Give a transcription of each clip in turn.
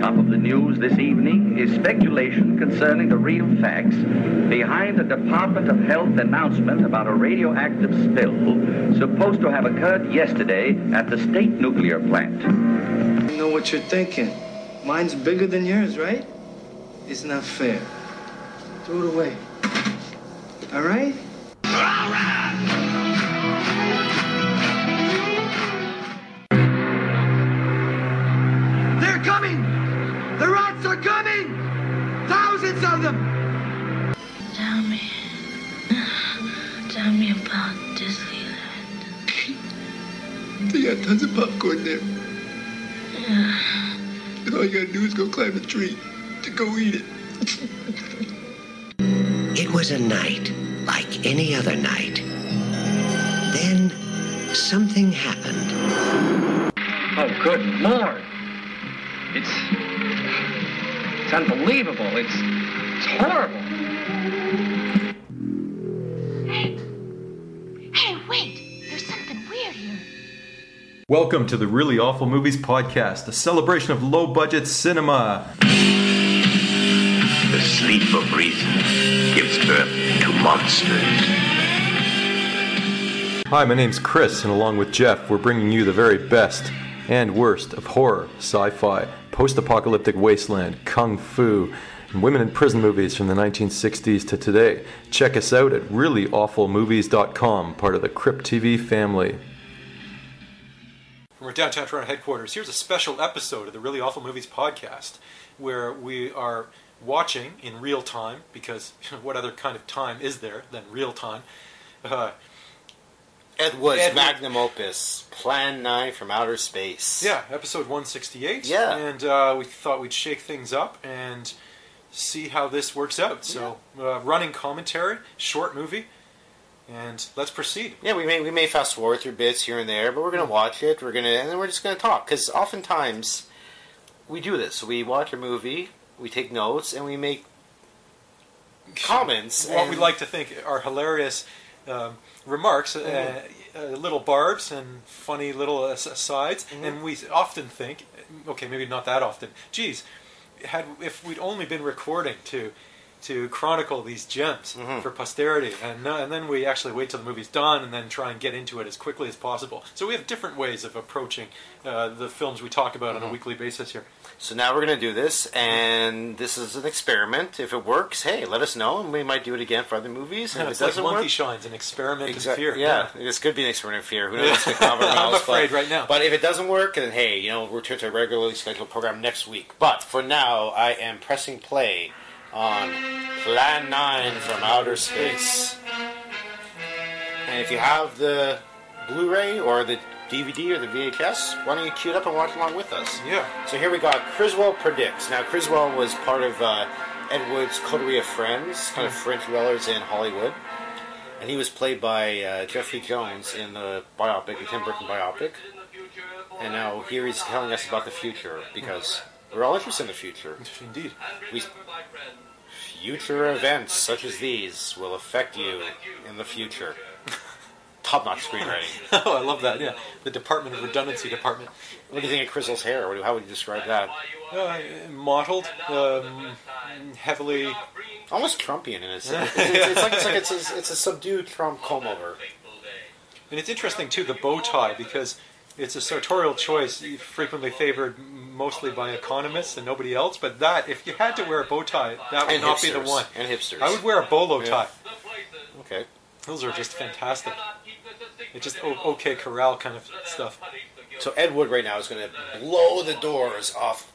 Top of the news this evening is speculation concerning the real facts behind the Department of Health announcement about a radioactive spill supposed to have occurred yesterday at the state nuclear plant. I know what you're thinking. Mine's bigger than yours, right? It's not fair. Throw it away. All right? They're them! Tell me. Tell me about Disneyland. They got tons of popcorn there. And all you gotta do is go climb a tree to go eat it. It was a night like any other night. Then something happened. Oh, good lord! It's it's unbelievable. It's it's horrible. Hey. Hey, wait. There's something weird here. Welcome to the Really Awful Movies Podcast, a celebration of low budget cinema. The sleep of reason gives birth to monsters. Hi, my name's Chris, and along with Jeff, we're bringing you the very best and worst of horror, sci fi, post apocalyptic wasteland, kung fu, and women in prison movies from the 1960s to today. Check us out at reallyawfulmovies.com, part of the Crypt TV family. From our downtown Toronto headquarters, here's a special episode of the Really Awful Movies podcast where we are watching in real time, because what other kind of time is there than real time? Uh, Ed Wood's Ed Wood- magnum opus, Plan 9 from Outer Space. Yeah, episode 168. Yeah. And uh, we thought we'd shake things up and see how this works out. So, uh, running commentary, short movie, and let's proceed. Yeah, we may we may fast forward through bits here and there, but we're gonna watch it. We're gonna and then we're just gonna talk because oftentimes we do this. We watch a movie, we take notes, and we make comments. What and- we like to think are hilarious um, remarks, uh, uh, little barbs and funny little as- asides, and we often think, okay, maybe not that often. Geez, had if we'd only been recording to to chronicle these gems for posterity, and uh, and then we actually wait till the movie's done and then try and get into it as quickly as possible. So we have different ways of approaching uh, the films we talk about on a weekly basis here. So now we're gonna do this, and this is an experiment. If it works, hey, let us know, and we might do it again for other movies. And if it like doesn't Monkey work, Shines, an experiment in fear. Yeah, this could be an experiment in fear. Who knows? what's gonna come out I'm afraid but- right now. But if it doesn't work, then hey, you know, we'll return to our regularly scheduled program next week. But for now, I am pressing play on Plan 9 from Outer Space. And if you have the Blu-ray or the DVD or the VHS, why don't you cue it up and watch along with us? Yeah. So here we got Criswell Predicts. Now, Criswell was part of uh, Ed Wood's coterie of friends, kind of French dwellers in Hollywood. And he was played by uh, Jeffrey Jones in the biopic, the Tim Burton biopic. And now here he's telling us about the future because we're all interested in the future. Indeed. We, future events such as these will affect you in the future. Top-notch screenwriting. oh, I love that. Yeah, the Department of Redundancy Department. What do you think of Criswell's hair? What How would you describe that? Uh, mottled, um, heavily. Almost Trumpian in a sense. It's, it's, it's like it's like it's a, it's a subdued Trump comb over. And it's interesting too the bow tie because it's a sartorial choice, frequently favored mostly by economists and nobody else. But that, if you had to wear a bow tie, that would And not be the one. And hipsters. I would wear a bolo Yeah. tie. Okay. Those are just fantastic. It's just okay corral kind of stuff. So Ed Wood right now is going to blow the doors off.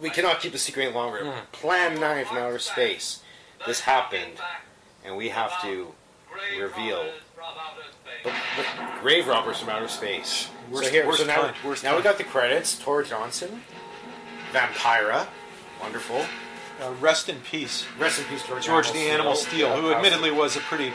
We cannot keep the secret any longer. Mm. Plan 9 from outer space. This happened, and we have to reveal. But, but grave robbers from outer space. Worst- so here, so now, worst now we got the credits. Tor Johnson, Vampira, wonderful. Uh, rest in peace, Rest in peace, George. George the Animal Steele, Yeah, who admittedly was a pretty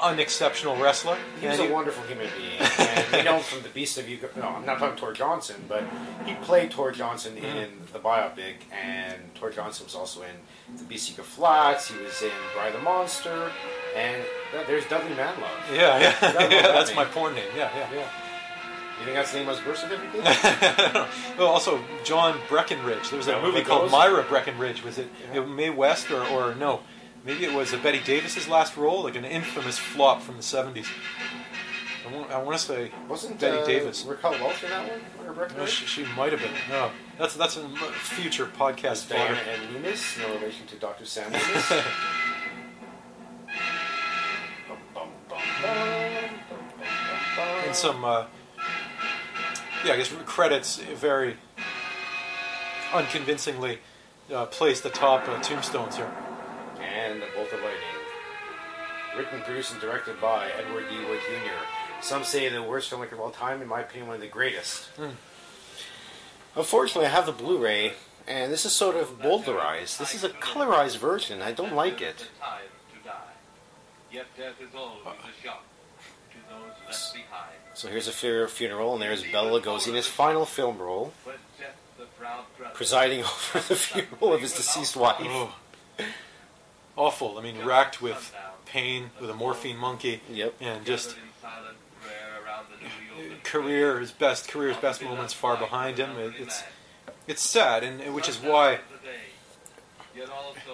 unexceptional wrestler. He was a wonderful human being, and we know from the Beast of Ego. No, I'm not talking Tor Johnson, but he played Tor Johnson in the biopic, and Tor Johnson was also in the Beast of Flats. He was in Bride the Monster, and th- there's Dudley Manlove. Yeah, yeah, yeah. That's my porn name. Yeah, yeah, yeah. You think that's the name of his birth certificate? well, also John Breckinridge. There was a movie called? Myra Breckinridge. Was it, it Mae West or, or no? Maybe it was Bette Davis's last role, like an infamous flop from the seventies. I want, I want to say Wasn't Bette uh, Davis. Raquel Welch in that one? No, Breckinridge? she, she might have been. No, that's that's a future podcast Diana and Loomis, no relation to Dr. Sam Loomis. and some, uh, yeah, I guess credits very unconvincingly uh, placed atop uh, tombstones here. and The Bolt of Lightning. Written, produced, and directed by Edward D. Wood Jr. Some say the worst filmmaker of all time, in my opinion, one of the greatest. Unfortunately, I have the Blu-ray, and this is sort of bowdlerized. This is a colorized version. I don't like it. Yet death is always a shock to those left behind. So here's a funeral, and there's Bela Lugosi in his final film role, But death, the proud brother, presiding over the funeral of his deceased wife. Oh. Awful. I mean, racked with pain, with a morphine monkey, Yep. and just gathered in silent prayer around the New York career, his best career's best moments far behind him. It, it's it's sad, and and which is why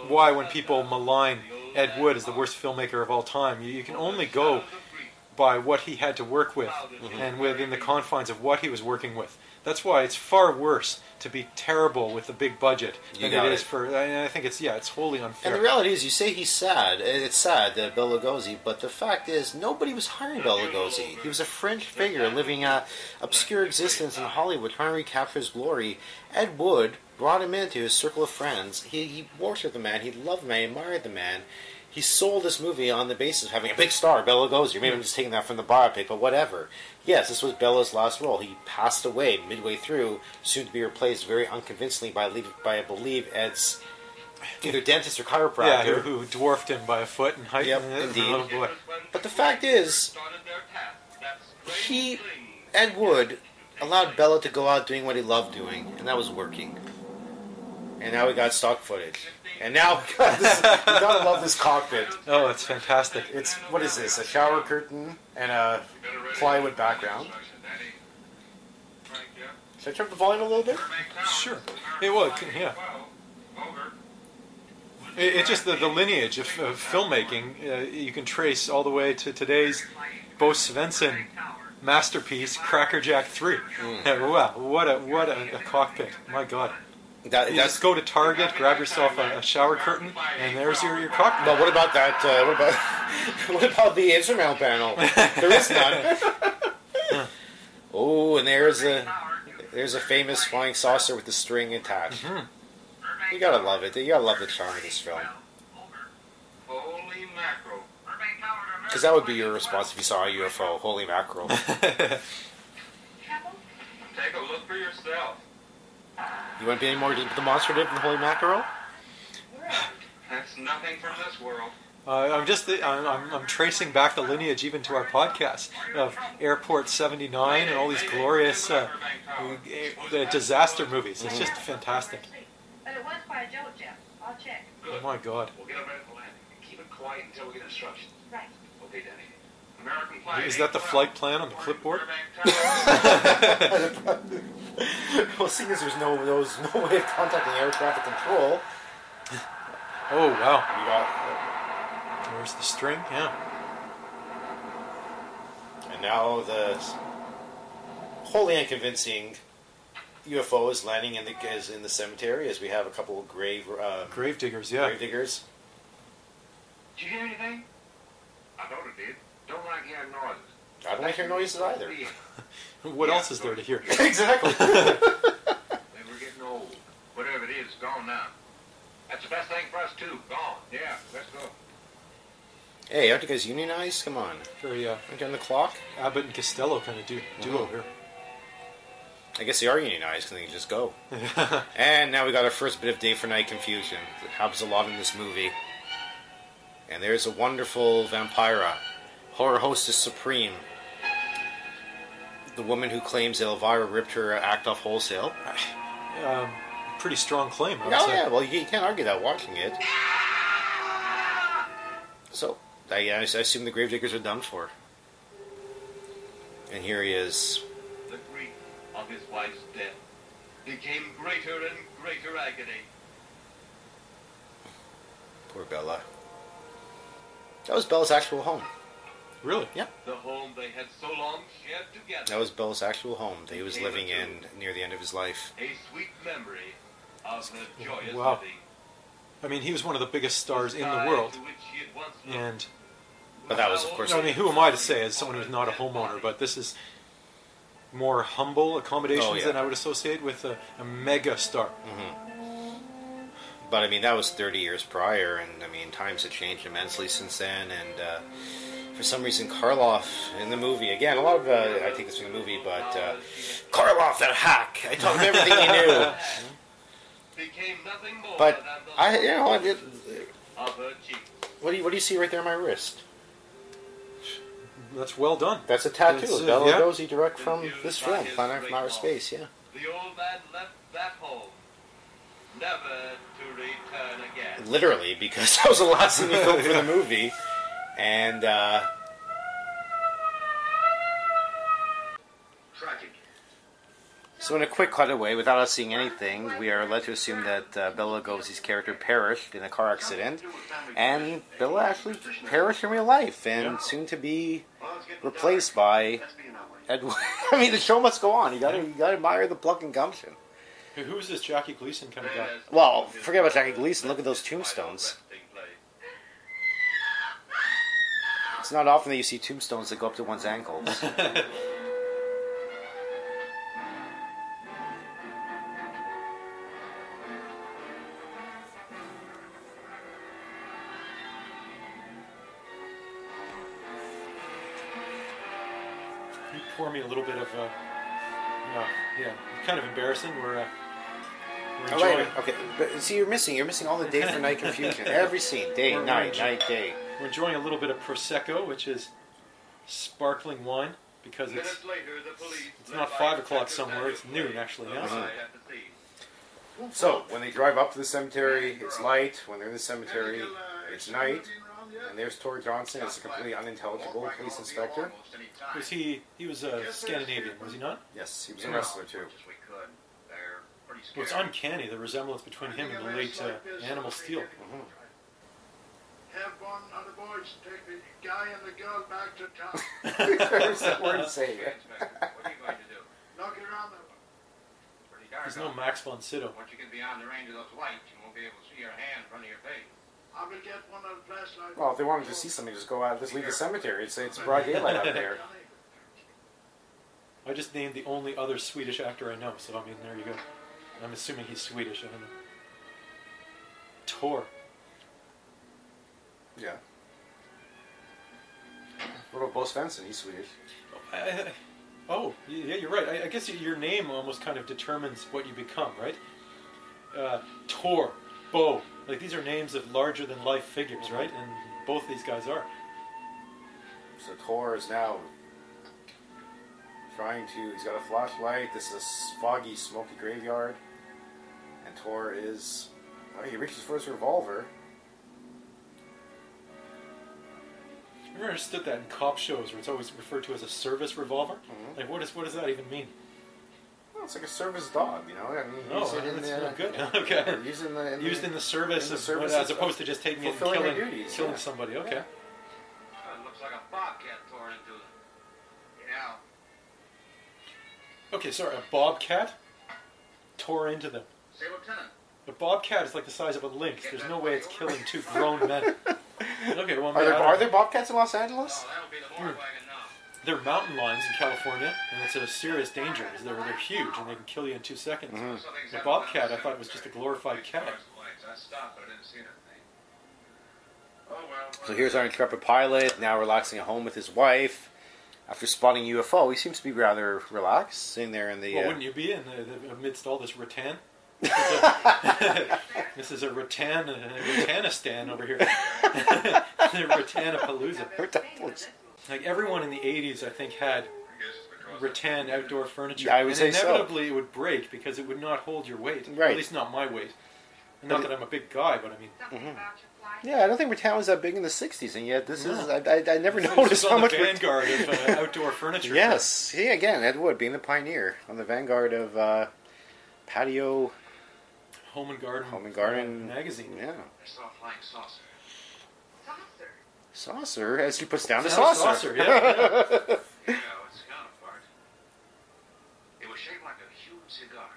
why when people malign Ed Wood as the worst filmmaker of all time, you, you can only go by what he had to work with and within the confines of what he was working with. That's why it's far worse to be terrible with a big budget You than got it is it. for. I I think it's yeah, it's wholly unfair. And the reality is, you say he's sad. It's sad that Bela Lugosi, but the fact is, nobody was hiring Bela Lugosi. He was a fringe figure living a obscure existence in Hollywood, trying to recapture his glory. Ed Wood brought him into his circle of friends. He, he worshipped the man. He loved the man. He admired the man. He sold this movie on the basis of having a big star, Bela Lugosi. Maybe I'm just taking that from the biopic, but whatever. Yes, this was Bela's last role. He passed away midway through, soon to be replaced very unconvincingly by, by I believe, Ed's either dentist or yeah, chiropractor. who, who dwarfed him by a foot in height. Yep, indeed. Oh boy. But the fact is, he, Ed Wood, allowed Bella to go out doing what he loved doing, and that was working. And now we got stock footage. And now we got this, you gotta love this cockpit. Oh, it's fantastic. It's what is this? A shower curtain and a plywood background. Should I turn up the volume a little bit? Sure. It would, yeah. It, it's just the, the lineage of, of filmmaking uh, you can trace all the way to today's Bo Svenson masterpiece, Crackerjack 3. Yeah, wow, what a what a, a cockpit. My God. That, You that's just go to Target, grab yourself a, a shower curtain, and there's your, your cockpit. But what about that? Uh, what about what about the instrumental panel? There is none. oh, and there's a there's a famous flying saucer with the string attached. You gotta love it. You gotta love the charm of this film. Because that would be your response if you saw a UFO. Holy mackerel! Take a look for yourself. You want to be any more demonstrative than holy mackerel? That's nothing from this world. Uh, I'm just I'm, I'm, I'm tracing back the lineage even to our podcast of Airport 79 and all these glorious uh, uh, disaster movies. It's just fantastic. But it was by a joke, Jeff. I'll check. Oh my God. We'll get it ready for landing. And keep it quiet until we get instructions. Right. Okay, Danny. American flag. Is that the flight plan on the clipboard? well, seeing as there's no there's no way of contacting air traffic control, Oh wow. you got There's the string. Yeah. And now the wholly unconvincing UFO is landing in the is in the cemetery as we have a couple of grave uh, Grave diggers. Yeah. grave diggers. Did you hear anything? I thought it did. Don't like hearing noises. I don't like hearing noises either. What else is there to hear? exactly. we're getting old. Whatever it is, gone now. That's the best thing for us too. Gone. Yeah, let's go. hey, aren't you guys unionized? Come on, Very uh, aren't you on the clock? Abbott and Costello kind of du- duo here. I guess they are unionized because they can just go. and now we got our first bit of day for night confusion. It happens a lot in this movie. And there's a wonderful vampira, horror hostess supreme. The woman who claims Elvira ripped her act off wholesale. Um, pretty strong claim. I Oh yeah, well you, you can't argue that watching it. So, I, I assume the gravediggers are done for. And here he is. The grief of his wife's death became greater and greater agony. Poor Bela. That was Bela's actual home. Really? Yeah. The home they had so long shared together. That was Bela's actual home that he was living in near the end of his life. a sweet memory of her joyous Wow. living. I mean, he was one of the biggest stars in the world, to which she had once looked. and But that was, of course, I mean, who am I to say as someone who's not a homeowner? But this is more humble accommodations Oh, yeah. than I would associate with a, a mega star. But I mean, that was 30 years prior, and I mean, times have changed immensely since then. And uh, for some reason, Karloff in the movie again, a lot of uh, I think it's from the movie, but uh, Karloff that hack. I told him everything he knew. became nothing more But than the I, you know, I did. of her cheek. What do you What do you see right there on my wrist? That's well done. That's a tattoo. It's, uh, Bela yeah. Lugosi direct from this film, Planet from Outer Space. Yeah. The old man left that home, never to return again. Literally, because that was the last thing he filmed for the movie, and. Uh, So in a quick cutaway, without us seeing anything, we are led to assume that uh, Bela Lugosi's character perished in a car accident, and Bela actually perished in real life, and soon to be replaced by Edward. I mean, the show must go on. You gotta, you gotta admire the pluck and gumption. Hey, Who is this Jackie Gleason kind of guy? Well, forget about Jackie Gleason. Look at those tombstones. It's not often that you see tombstones that go up to one's ankles. Pour me a little bit of, uh, uh, yeah, kind of embarrassing. We're, uh, we're Oh, enjoying. wait, okay, but see, you're missing. You're missing all the day for night confusion. Every scene, day, We're- we're night, enjoy- night, day. We're enjoying a little bit of prosecco, which is sparkling wine, because it's later, it's not five o'clock somewhere. It's noon actually now. Mhm. So when they drive up to the cemetery, it's light. When they're in the cemetery, it's night. And there's Tor Johnson as a completely unintelligible police inspector. Was he? He was a Scandinavian, was he not? Yes, he was a wrestler too. Well, it's uncanny the resemblance between him and the late uh, Animal Steele. Have one of the boys take the guy and the girl back to town. There's that word to say. What are you going to do? Knock around the Pretty dark. He's no Max von Sydow. Once you get beyond the range of those lights, you won't be able to see your hand in front of your face. I will get one of the flashlights. Well, if they wanted to see something, just go out, just leave the cemetery. It's it's broad daylight out there. I just named the only other Swedish actor I know, so I mean, there you go. I'm assuming he's Swedish. I don't know. Tor. Yeah. What about Bo Svenson? He's Swedish. I, I, oh, yeah, you're right. I, I guess your name almost kind of determines what you become, right? Uh, Tor, Bo, like these are names of larger than life figures, right? And both these guys are. So Tor is now trying to. He's got a flashlight. This is a foggy, smoky graveyard, and Tor is. Oh, he reaches for his revolver. I never understood that in cop shows where it's always referred to as a service revolver. Mm-hmm. Like, what, is, what does that even mean? Well, it's like a service dog, you know. I mean, Oh, use it in that's the, not good. Okay. Used in the, in Used in the service, in the of, service as opposed to just taking it and killing, their duties, killing yeah. somebody. Okay. Yeah. Uh, looks like a bobcat tore into them. Yeah. Okay, sorry. A bobcat tore into them. Say, Lieutenant. A bobcat is like the size of a lynx. There's no way it's killing two grown men. Okay, well, Are there, are there bobcats in Los Angeles? Oh, that'll be the board wagon now. They're mountain lions in California, and it's a serious danger. because They're they're huge and they can kill you in two seconds. Mm-hmm. The bobcat, I thought was just a glorified cat. I stopped, I didn't see anything. Oh, well. So here's our intrepid pilot now relaxing at home with his wife. After spotting UFO, he seems to be rather relaxed, sitting there in the. Well, uh, wouldn't you be in the, the, amidst all this rattan? This is a, this is rattan, a Rattanistan over here. the Rattanapalooza. Like everyone in the '80s, I think had rattan outdoor furniture. Yeah, I would and say so. inevitably it would break because it would not hold your weight. Or Right. at least not my weight. And not But that I'm a big guy, but I mean, Mhm. Yeah, I don't think Britannia was that big in the '60s, and yet this is—I I, I never It's noticed on how the much. vanguard of uh, outdoor furniture. Yes, see again, Ed Wood being the pioneer on the vanguard of uh, patio Home and Garden. home and garden magazine. Yeah, I saw a flying saucer. saucer Saucer as he puts down the saucer. saucer, yeah, Yeah, it's counterpart. It was shaped like a huge cigar.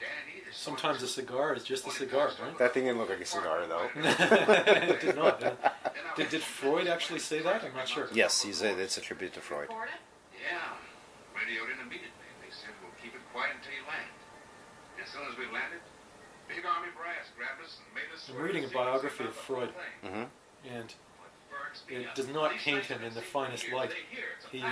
Dan either Sometimes a cigar is just a cigar, right? That thing didn't look like a cigar, though. it did not. uh, did, did Freud actually say that? I'm not sure. yes, he said it's a tribute to Freud. Yeah. Radioed in immediately. They said we'll keep it quiet until you land. As soon as we landed, I'm reading a biography of Freud, Mm-hmm. and it does not paint him in the finest light. He,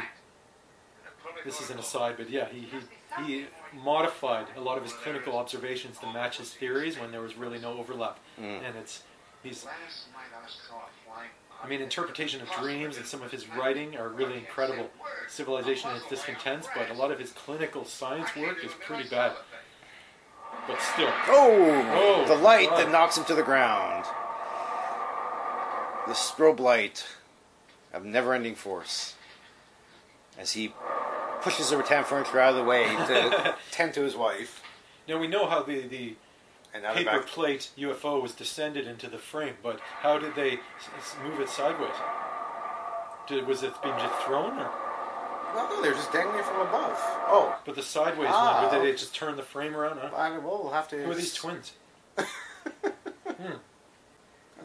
this is an aside, but yeah, he, he, he modified a lot of his clinical observations to match his theories when there was really no overlap. Mm. And it's, he's, Last night I saw a flying. I mean, interpretation of dreams and some of his writing are really incredible. Civilization and its discontents, but a lot of his clinical science work is pretty bad. But still. Oh, Oh, the light God. that knocks him to the ground. The strobe light of never-ending force as he pushes the rattan furniture out of the way to tend to his wife. Now we know how the, the paper back. plate UFO was descended into the frame, but how did they move it sideways? Did, was it being just thrown, or? No, no, they're just dangling from above. Oh, But the sideways Ah. one, did they just turn the frame around? Huh? I, well, we'll have to. Who are these twins? Hmm.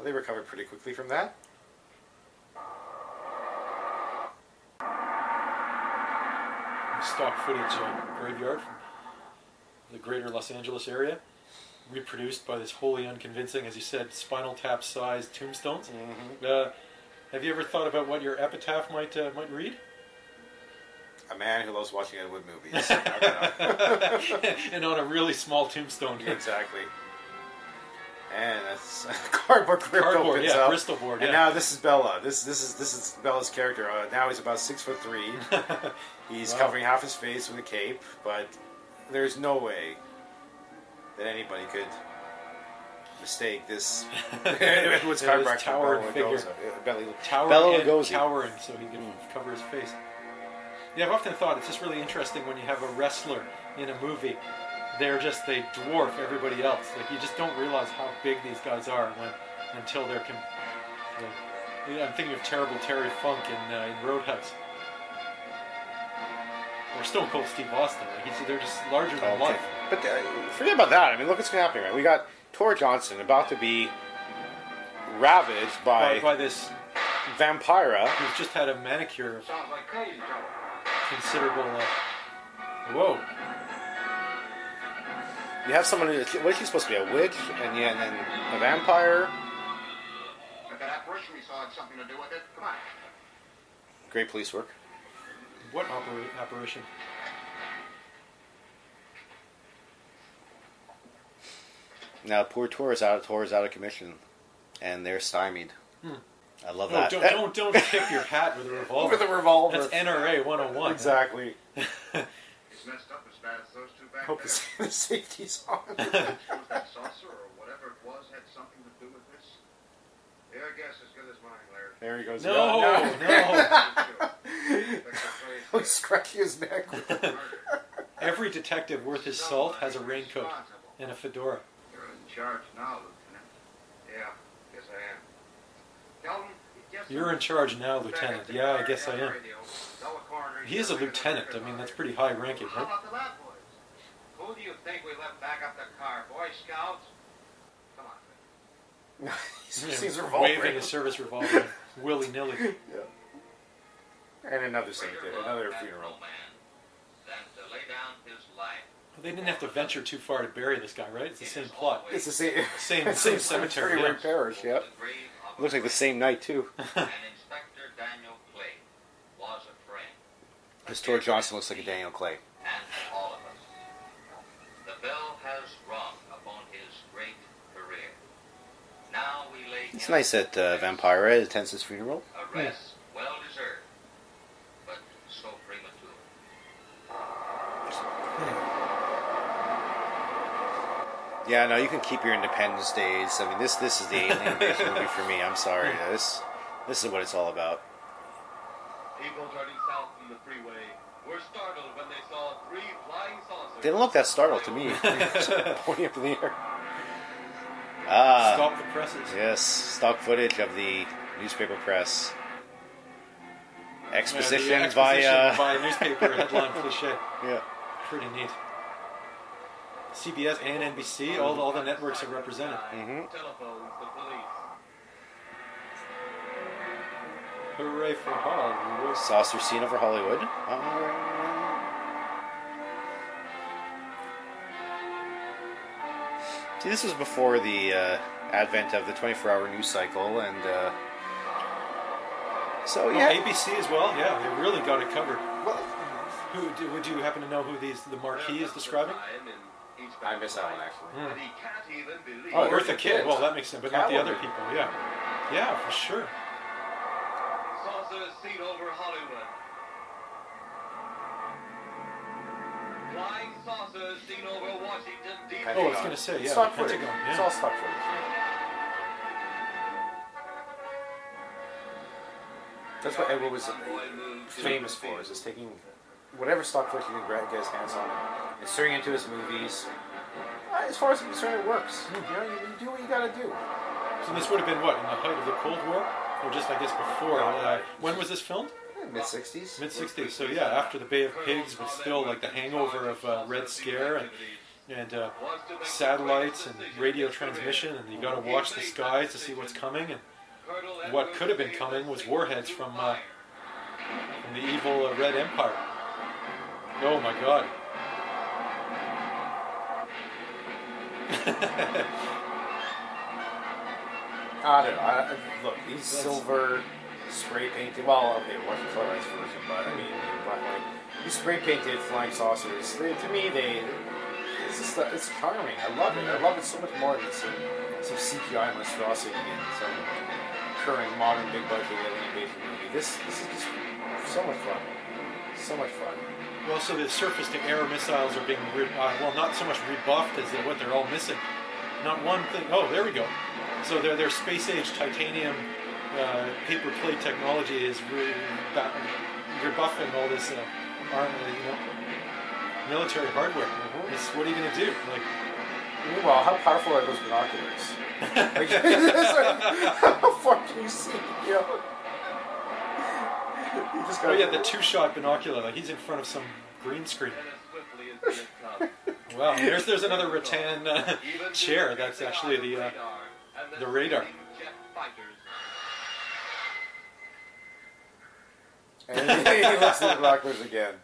They recovered pretty quickly from that. Stock footage uh, graveyard from the greater Los Angeles area, reproduced by this wholly unconvincing, as you said, Spinal Tap sized tombstones. Mm-hmm. Uh, have you ever thought about what your epitaph might uh, might read? A man who loves watching Ed Wood movies. and on a really small tombstone. exactly. And that's cardboard crypto Cardboard, opens yeah, up. Bristol board, And now this is Bela. This this is this is Bela's character. Uh, now he's about six foot three. He's Wow. covering half his face with a cape, but there's no way that anybody could mistake this Edward's Yeah, this chiropractor towering Bela figure. Lugosi. Bela- Towering and so he can cover his face. Yeah, I've often thought it's just really interesting when you have a wrestler in a movie. They're just they dwarf everybody else. Like you just don't realize how big these guys are when until they're. Com- like, I'm thinking of terrible Terry Funk in uh, in Roadhouse. Or Stone Cold Steve Austin. Like he's, they're just larger than Okay. life. But uh, forget about that. I mean, look what's happening. Right? We got Tor Johnson about to be ravaged by, By, by this Vampira. who's just had a manicure Sounds like crazy, Joe. Considerable. Uh, whoa. You have someone. Who, what is she supposed to be? A witch, and yeah, and then a vampire. But that apparition we saw had something to do with it. Come on. Great police work. What opera- apparition? Now, poor Tor is out. Tor is out of commission, and they're stymied. Hmm. I love No, that. don't, don't don't tip your hat with a revolver. With a revolver. That's NRA 101. Exactly. It's messed up as bad as those two back Hope there. the, the safety's on. Was that saucer or whatever it was had something to do with this? Your guess as good as mine, Larry. there he goes. No, no. Oh, he's scratching his neck. Every detective worth his salt has a raincoat and a fedora. You're in charge now, Lieutenant. Yeah, yes I am. Kelton, get You're in charge now, Lieutenant. Yeah, I guess I am. He is a lieutenant. I mean, that's pretty high ranking, right? about the lab boys? Who do you think we left back up the car? Boy Scouts? Come on. He Yeah, sees a. Waving a service revolver willy nilly. And another cemetery, another funeral. Than to lay down his life. They didn't have to venture too far to bury this guy, right? It's the same plot. It's the same, Same, same cemetery. Same yeah. Parish. Yep. Looks like the same night too. And Inspector Daniel Clay was a friend. This Tor Johnson looks like a Daniel Clay. And all of us. The bell has rung upon his great career. Now we lay It's nice that uh, Vampira attends his funeral. a rest well deserved, but so premature. Yeah, no, you can keep your Independence Days. I mean, this this is the alien invasion movie for me. I'm sorry. This this is what it's all about. People turning south from the freeway were startled when they saw three flying saucers. Didn't look that startled to me. Pointing up in the air. Ah, Stop the presses. Yes, stock footage of the newspaper press. Exposition, Yeah, the exposition via via newspaper headline cliche. Yeah. Pretty neat. CBS and NBC, all, all the networks are represented. Mm-hmm. Telephones the police. Hooray for Hollywood. Saucer scene over Hollywood. Alright. See, this was before the uh, advent of the 24-hour news cycle, and uh, so Oh, yeah. ABC as well. Yeah, they really got it covered. Well, who do, would you happen to know who these the marquee is describing? I miss that one actually. Hmm. But he can't even believe Oh, it. Eartha Kitt. Well, that makes sense, but not the other people. Yeah, yeah, for sure. Saucers seen over Hollywood. Flying saucers seen over Washington, D.C. Oh, I was gonna say, yeah, stock footage. Yeah. It's all stock footage. That's what Edward was famous for, is just taking whatever stock footage he can gra- get his hands on and inserting it into his movies. Uh, As far as I'm concerned, it works. You know, you, you do what you gotta do. So this would have been what in the height of the Cold War, or just I guess before? Uh, when was this filmed? Mid 60s. Mid '60s. So yeah, after the Bay of Pigs, but still like the hangover of uh, Red Scare and and uh, satellites and radio transmission, and you got to watch the skies to see what's coming. And what could have been coming was warheads from uh, from the evil uh, Red Empire. Oh my God. I don't know. I, I- look, these silver spray painted. Well, okay, it wasn't colorized version, but I mean, black and white. These spray painted flying saucers. They, to me, they it's just it's charming. I love it. I love it so much more than some some CGI monstrosity in some current modern big budget alien invasion movie. This this is just so much fun. So much fun. Well, so the surface-to-air missiles are being, re- uh, well, not so much rebuffed as what they're all missing. Not one thing. Oh, there we go. So their their space-age titanium uh, paper plate technology is re- rebuffing all this, uh, arm, uh, you know, military hardware. It's, what are you going to do? Like, Meanwhile, how powerful are those binoculars? like, how far can you see? You know? You just oh gotta- yeah, the two-shot binocular. Like he's in front of some green screen. Wow, there's there's another rattan uh, chair. That's actually the uh, the radar. And he looks at the binoculars again.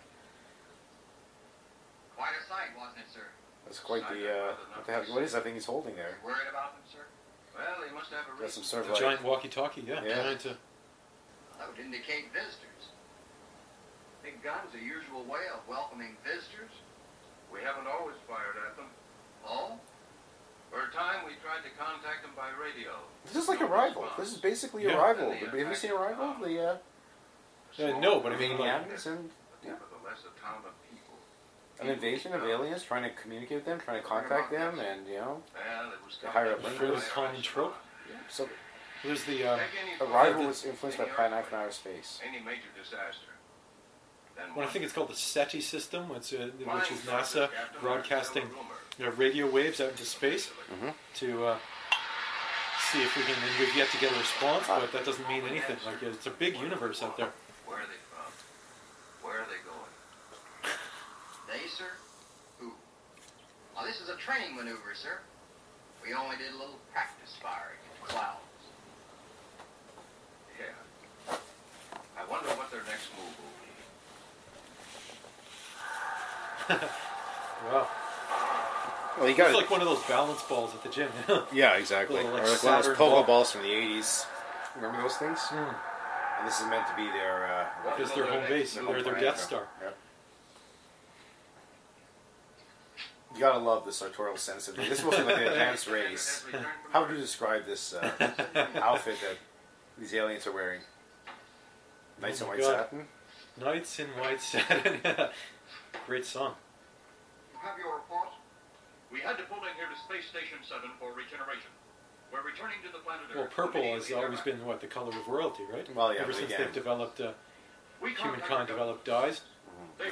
Quite a sight, wasn't it, sir? That's quite the, uh, what the hell, what is that thing he's holding there? Worried about them, sir? Well, he must have a That's some sort of A like, giant walkie-talkie. Yeah, Yeah. trying to. That would indicate visitors. Big gun's the usual way of welcoming visitors. We haven't always fired at them. Oh? For a time, we tried to contact them by radio. this is like Arrival. This is basically Yeah. Arrival. Have you seen Arrival? The, uh, Uh, no, but I mean, like, aliens and Nevertheless, a town of people. an invasion of aliens trying to communicate with them, trying to contact them, and, you know, Well, it was the higher up fairly links. common trope. So, There's the um, Arrival was influenced by Plan 9 from Outer Space. Any major disaster. Well, I think it's called the SETI system, which, uh, which is NASA broadcasting you know, radio waves out into space Mhm. to uh, see if we can. And we've yet to get a response, but that doesn't mean anything. Like it's a big universe out there. Where are they from? Where are they going? They, sir? Who? Now, this is a training maneuver, sir. We only did a little practice firing in clouds. Yeah. I wonder what their next move will be. Wow. Well, you It's got like one of those balance balls at the gym. Yeah, exactly. Little, or like, like one of those Saturn pogo ball. balls from the 80s. Remember those things? Hmm. And this is meant to be their... Uh, Because their home base, their their, home their. Death Star. Yep. You gotta love the sartorial sense of it. This was like an advanced race. How would you describe this uh, outfit that these aliens are wearing? Knights Oh in white God. satin? Nights in White Satin. Great song. You have your report? We had to pull in here to Space Station 7 for regeneration. We're returning to the planet Well, purple has immediately always been what the color of royalty, right? Well, yeah, Ever since again- they've developed, uh, We humankind contact the developed dyes.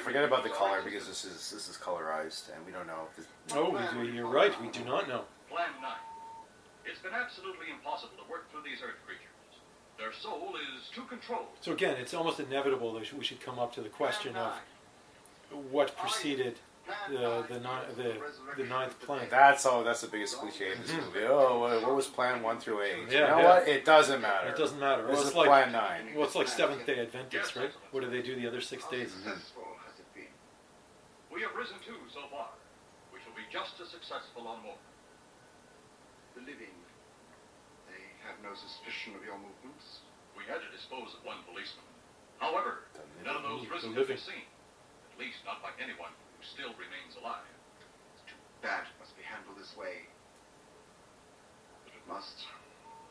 Forget about the color because this is this is colorized and we don't know if this. Oh, we do, you're right. We do not know. Plan 9. It's been absolutely impossible to work through these Earth creatures. Their soul is too controlled. So again, it's almost inevitable that we should come up to the question of what preceded the the, ni- the, the ninth plan. That's all. That's the biggest cliche in this mm-hmm. movie. Oh, what, what was Plan One through Eight? Yeah, you know yeah. what? It doesn't matter. It doesn't matter. This Well, is it's like Plan Nine. Well, it's like Seventh Day Adventists, right? What do they do the other six days? We have risen two so far. We shall be just as successful on more. The living, they have no suspicion of your movements. We had to dispose of one policeman. However, none of those The risen have been seen. At least not by anyone who still remains alive. too Bad it must be handled this way. But it must.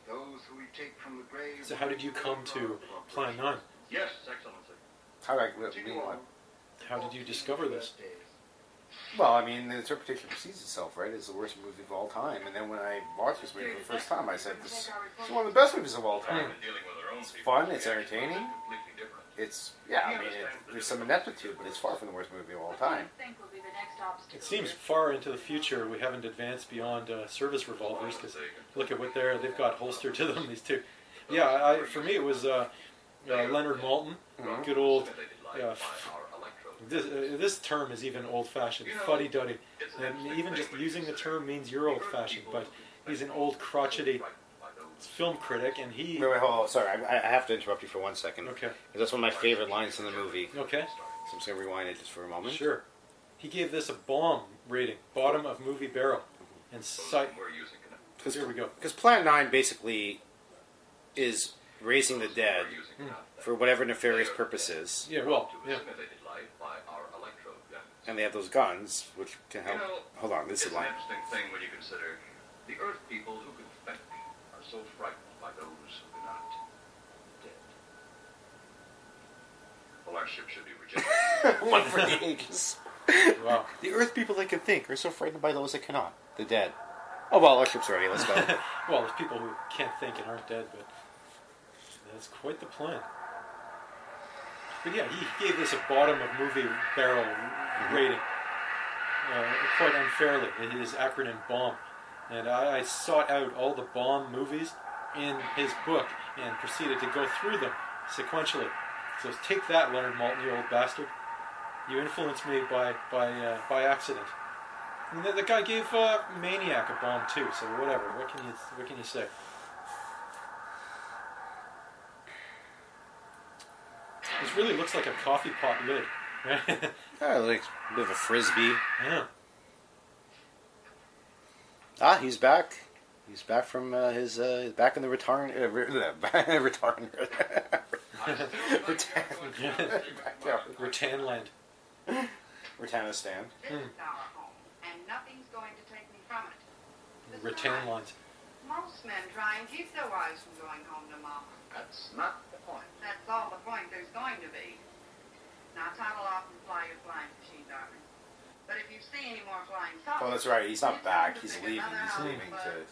Those who we take from the grave. So how did you come to Plan Nine? Yes, Excellency. How did I? I mean, what? How did you discover this? Well, I mean, the interpretation precedes itself, right? It's the worst movie of all time. And then when I watched this movie for the first time, I said, "This is one of the best movies of all time." It's fun. It's entertaining. It's yeah. I mean, it, there's some ineptitude, but it's far from the worst movie of all time. It seems far into the future. We haven't advanced beyond uh, service revolvers because look at what they're they've got holster to them. These two. Yeah, I, for me it was uh, uh, Leonard Maltin, good old. Uh, this, uh, this term is even old-fashioned, fuddy-duddy, and even just using the term means you're old-fashioned. But he's an old crotchety film critic, and he. Wait, wait, hold on. Sorry, I, I have to interrupt you for one second. Okay. 'Cause That's one of my favorite lines in the movie. Okay. So I'm just gonna rewind it just for a moment. Sure. He gave this a bomb rating, bottom of movie barrel, and cite. Because here we go. Because Plan 9 basically is raising the dead for whatever nefarious purposes. Yeah, well, yeah. And they have those guns, which can help. You know, Hold on, this is a an line. interesting thing when you consider the Earth people who can think are so frightened by those who cannot. Dead. Well, our ship should be rejected. One for the ages. Wow. The Earth people that can think are so frightened by those that cannot. The dead. Oh well, our ship's ready. Let's go. well, there's people who can't think and aren't dead, but that's quite the plan. But yeah, he gave this a bottom of movie barrel rating, uh, quite unfairly. His acronym BOMB, and I, I sought out all the bomb movies in his book and proceeded to go through them sequentially. So take that, Leonard Maltin, you old bastard. You influenced me by by uh, by accident. And the, the guy gave uh, Maniac a bomb too, so whatever. What can you what can you say? Really looks like a coffee pot lid, right? Ah, like a bit of a frisbee. yeah. Ah, he's back. He's back from uh, his uh, back in the return uh, re- return Ratanland. Ratanistan. This is our home, and nothing's going to take me from it. Ratanland. Most men try and keep their wives from going home to mama. That's not the point. That's all the point there's going to be. Now toddle off and fly your flying machine, darling. But if you see any more flying saucers, Oh, that's right. He's not back. He's leaving. He's leaving to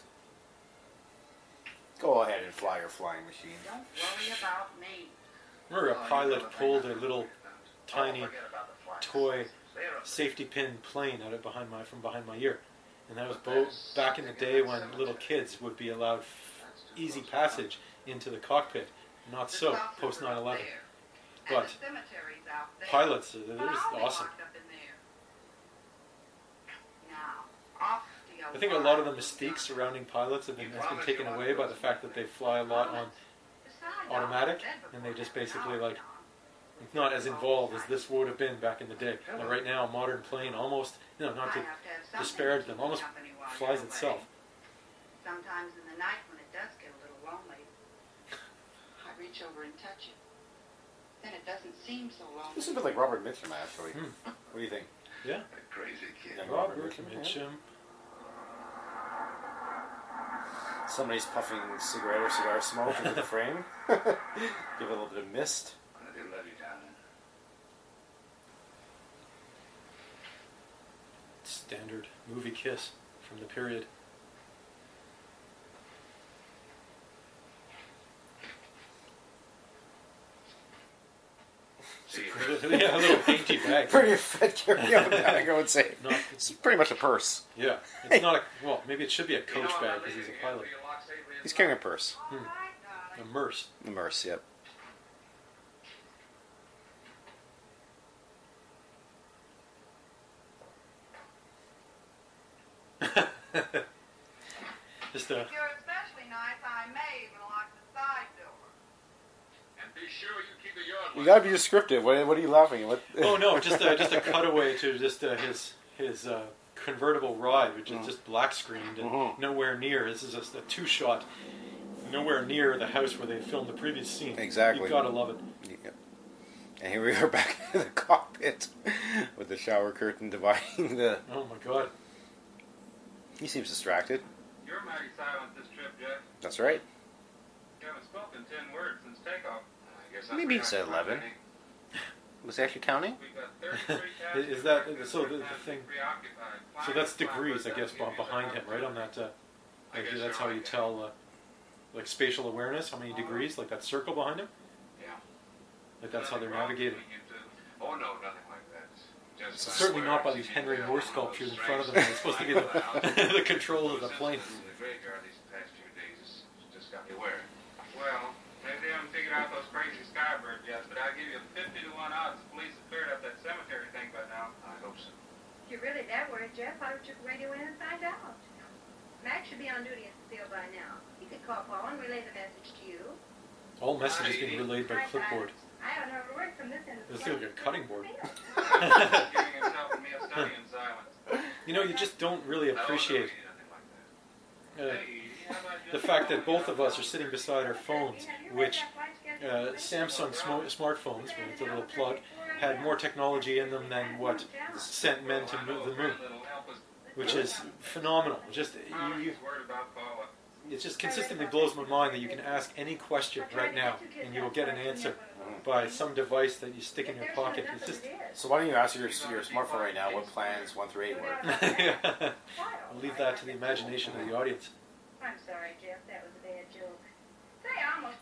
go ahead and fly your flying machine. Don't worry about me. Remember, a oh, pilot pulled a little tiny oh, toy safety pin plane out of behind my from behind my ear, and that was bo- back in the day when little kids would be allowed easy passage into the cockpit. Not so post 9/11. But Cemeteries out pilots, they're But just awesome. locked up in there. Now, off to your I think a lot of the mystique surrounding pilots have been, has been taken away by the fact that they fly a lot on automatic, and they just basically like it's not as involved as this would have been back in the day. Now, right now, a modern plane almost you know, not to disparage them, almost flies itself. Sometimes in the night when it does get a little lonely, I reach over and touch it. Then it doesn't seem so lonely. This is a bit like Robert Mitchum, actually. Hmm. What do you think? Yeah. Crazy kid. Yeah, Robert Robert Mitchum, Mitchum. Somebody's puffing cigarette or cigar smoke into the frame. Give it a little bit of mist. I do love you, darling. Standard movie kiss. from the period. yeah, a little dainty bag. Pretty fit carry-on bag, I would say. Not- it's pretty much a purse. Yeah, it's not a well. Maybe it should be a coach bag because he's a pilot. He's carrying a purse. Hmm. Oh a merce. The Merce, yep. Just a If you're especially nice, I may even lock the side door. And be sure you keep the yard You gotta be descriptive. What, what are you laughing at? What? oh no, just a, just a cutaway to just uh, his his uh, convertible ride, which is just black screened and Mhm. nowhere near. This is just a two shot, nowhere near the house where they filmed the previous scene. Exactly. you gotta love it. Yep. And here we are back in the cockpit with the shower curtain dividing the. Oh my god. He seems distracted. You're mighty silent this trip, Jeff. That's right. You haven't spoken ten words since takeoff. I guess Maybe he said 11. Was he actually counting? is that so? The, the thing. So that's degrees, I guess, behind him, right on that. Uh, like, that's how you tell, uh, like spatial awareness, how many degrees, like that circle behind him. Yeah. Like that's how they're navigating. Oh no, nothing like that. Just Certainly not by these Henry Moore sculptures in front of them. It's supposed to be the, the control of the plane. The graveyard these past few days has just got me worried. Well, maybe they haven't figured out those crazy skybirds yet, but I give you 50 to 1 odds the police have cleared up that cemetery thing by now. I hope so. If you're really that worried, Jeff, why don't you radio in and find out? Max should be on duty at the field by now. He could call Paul and relay the message to you. All messages being relayed by clipboard. I haven't heard a word from this end of the This looks like a cutting board. Giving himself and me a study in silence. You know, you just don't really appreciate uh, the fact that both of us are sitting beside our phones, which uh, Samsung smo- smartphones, with a little plug, had more technology in them than what sent men to the moon, which is phenomenal. Just you, you, it just consistently blows my mind that you can ask any question right now and you will get an answer by some device that you stick in your pocket. It's just So why don't you ask your your smartphone right now what plans one through eight were? I'll leave that to the imagination of the audience. I'm sorry, Jeff. That was a bad joke. Say,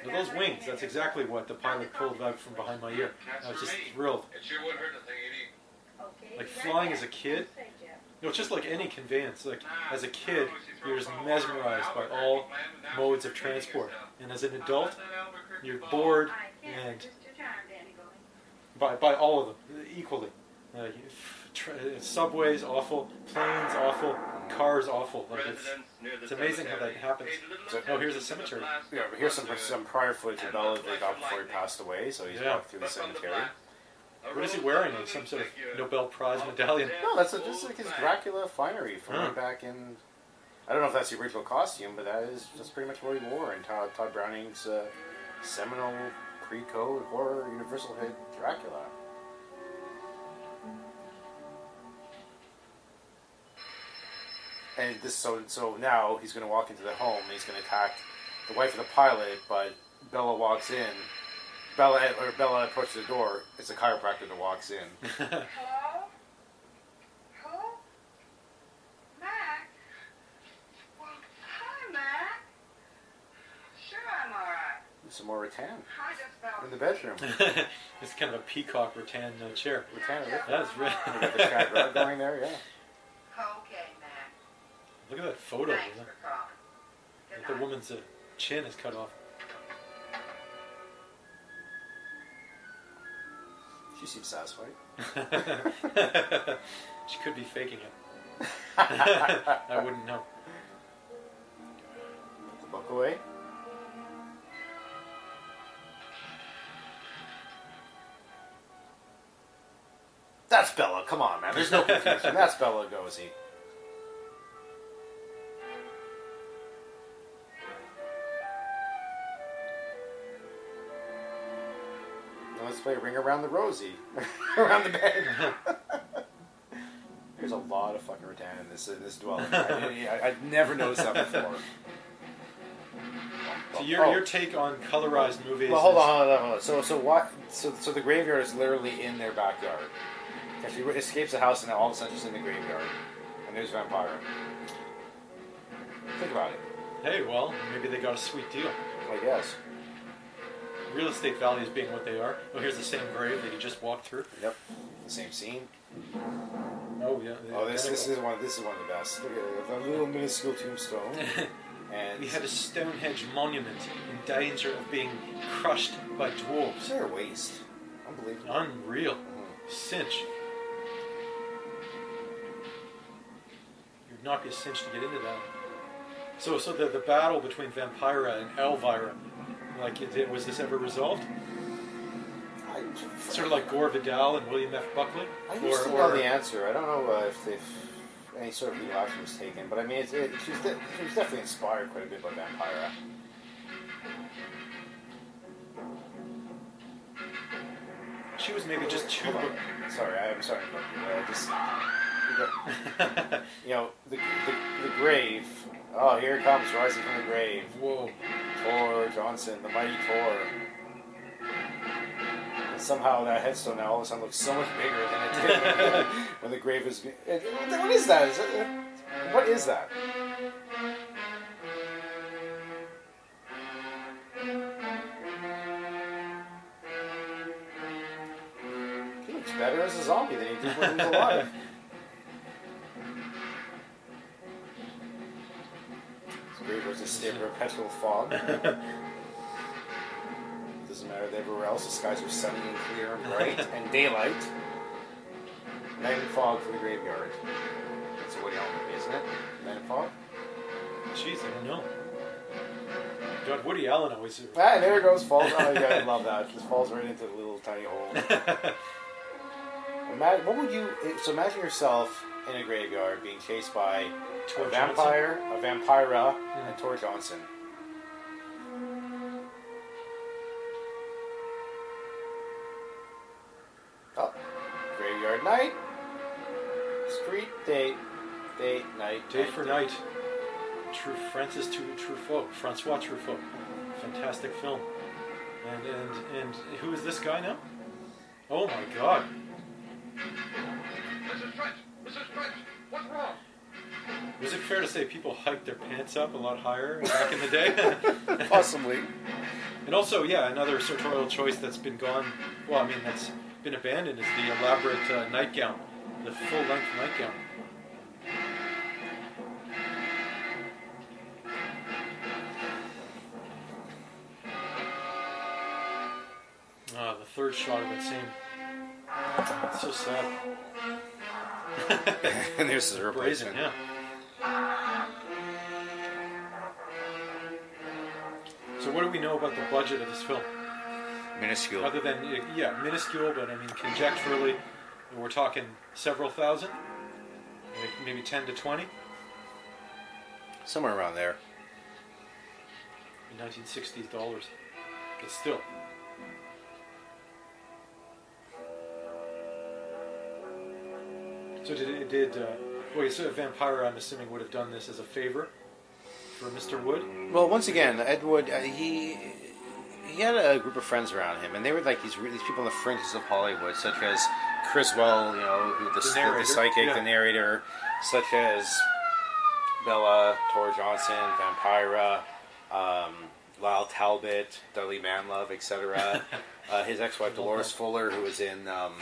I almost Now, forgot those wings, that's exactly what the pilot pulled out from behind my ear. I was just thrilled. It sure wouldn't hurt a thing, Like flying as a kid, Say, Jeff. No, it's just like any conveyance. Like as a kid, you're just mesmerized by all modes of transport, and as an adult, you're bored and resist your charm, Danny Boy. by by all of them equally. Uh, tra- subways awful, planes awful, cars awful. Like it's, it's amazing how that happens. Oh, here's a cemetery. Yeah, but here's some some prior footage of Bela they got before he passed away. So he's Yeah. walked through the cemetery. What is he wearing? Like some sort of Nobel Prize medallion? No, that's a, this is like his Dracula finery from Huh. back in. I don't know if that's the original costume, but that is that's pretty much what he wore in Tod, Tod Browning's uh, seminal pre-code horror universal hit Dracula. And this so so now he's going to walk into the home and he's going to attack the wife of the pilot, but Bela walks in. Bela or Bela approaches the door. It's a chiropractor that walks in. Hello? Who? Mac? Well, hi, Mac. Sure, I'm all right. Some more rattan I just fell in the bedroom. it's kind of a peacock rattan uh, chair. Rattan, look. That's really. We got the Chad Rudd going there, yeah. Okay, Mac. Look at that photo. Thanks for calling. Good Like the woman's uh, chin is cut off. She seems satisfied. she could be faking it. I wouldn't know. Put the book away. That's Bela. Come on, man. There's no confusion. That's Bela Lugosi. Play Ring Around the Rosie. around the bed. There's a lot of fucking rattan in this in this dwelling. I, I, I'd never noticed that before. So your Oh. your take on colorized movies? Well, hold on, hold on, hold on. So, so what? So, so the graveyard is literally in their backyard. She escapes the house, and then all of a sudden she's in the graveyard, and there's Vampira. Think about it. Hey, well, maybe they got a sweet deal. I guess. Real estate values being what they are. Oh, here's the same grave that you just walked through. Yep. The same scene. Oh yeah. Oh, this this is one this is one of the best. Look at a little minuscule tombstone. and We had a Stonehenge monument in danger of being crushed by dwarves. They're a waste. Unbelievable. Unreal. Mm-hmm. Cinch. You'd not be a cinch to get into that. So, so the, the battle between Vampira and Elvira, like, it, it- was this ever resolved? Sort of like Gore Vidal and William F. Buckley? I used to know the answer. I don't know uh, if, if any sort of legal action was taken, but I mean, it, she, was de- she was definitely inspired quite a bit by Vampira. She was maybe just too. Sorry, I'm sorry about you. Uh, just you got- you know the, the the grave. Oh, here it comes, rising from the grave. Whoa. Tor Johnson, the mighty Tor. And somehow that headstone now all of a sudden looks so much bigger than it did when the grave was. What is that? Is it, what is that? He looks better as a zombie than he did when he was alive. His was a just of perpetual fog. Doesn't matter that everywhere else the skies are sunny and clear and bright and daylight. Night and fog for the graveyard. That's a Woody Allen movie, isn't it? Night and fog? Jeez, I don't know. God, Woody Allen always. Ah, there it goes. Falls. Oh, yeah, I love that. Just falls right into the little tiny hole. Imagine, what would you? So imagine yourself in a graveyard being chased by Tor a vampire, a vampira, and Tor Johnson. Oh, graveyard night, street date, date night, Day for Night. True Francis Truffaut, Francois Truffaut. Fantastic film. And and and who is this guy now? Oh my God! What's wrong? Was it fair to say people hiked their pants up a lot higher back in the day? Possibly. And also, yeah, another sartorial choice that's been gone. Well, I mean, that's been abandoned is the elaborate uh, nightgown, the full-length nightgown. Ah, the third shot of that scene. It's so sad. and there's his Brazen, replacement. yeah. So, what do we know about the budget of this film? Minuscule. Other than, yeah, minuscule, but I mean, conjecturally, we're talking several thousand, maybe 10 to 20 Somewhere around there. in 1960s dollars. But still. So did it did uh, wait? So Vampire, I'm assuming, would have done this as a favor for Mr. Wood. Well, once again, Ed Wood, uh, he he had a group of friends around him, and they were like these these people on the fringes of Hollywood, such as Criswell, you know, who the, The the, the, psychic, yeah. the narrator, such as Bela, Tor Johnson, Vampira, um, Lyle Talbot, Dudley Manlove, etc. uh, his ex-wife Dolores Fuller, who was in um,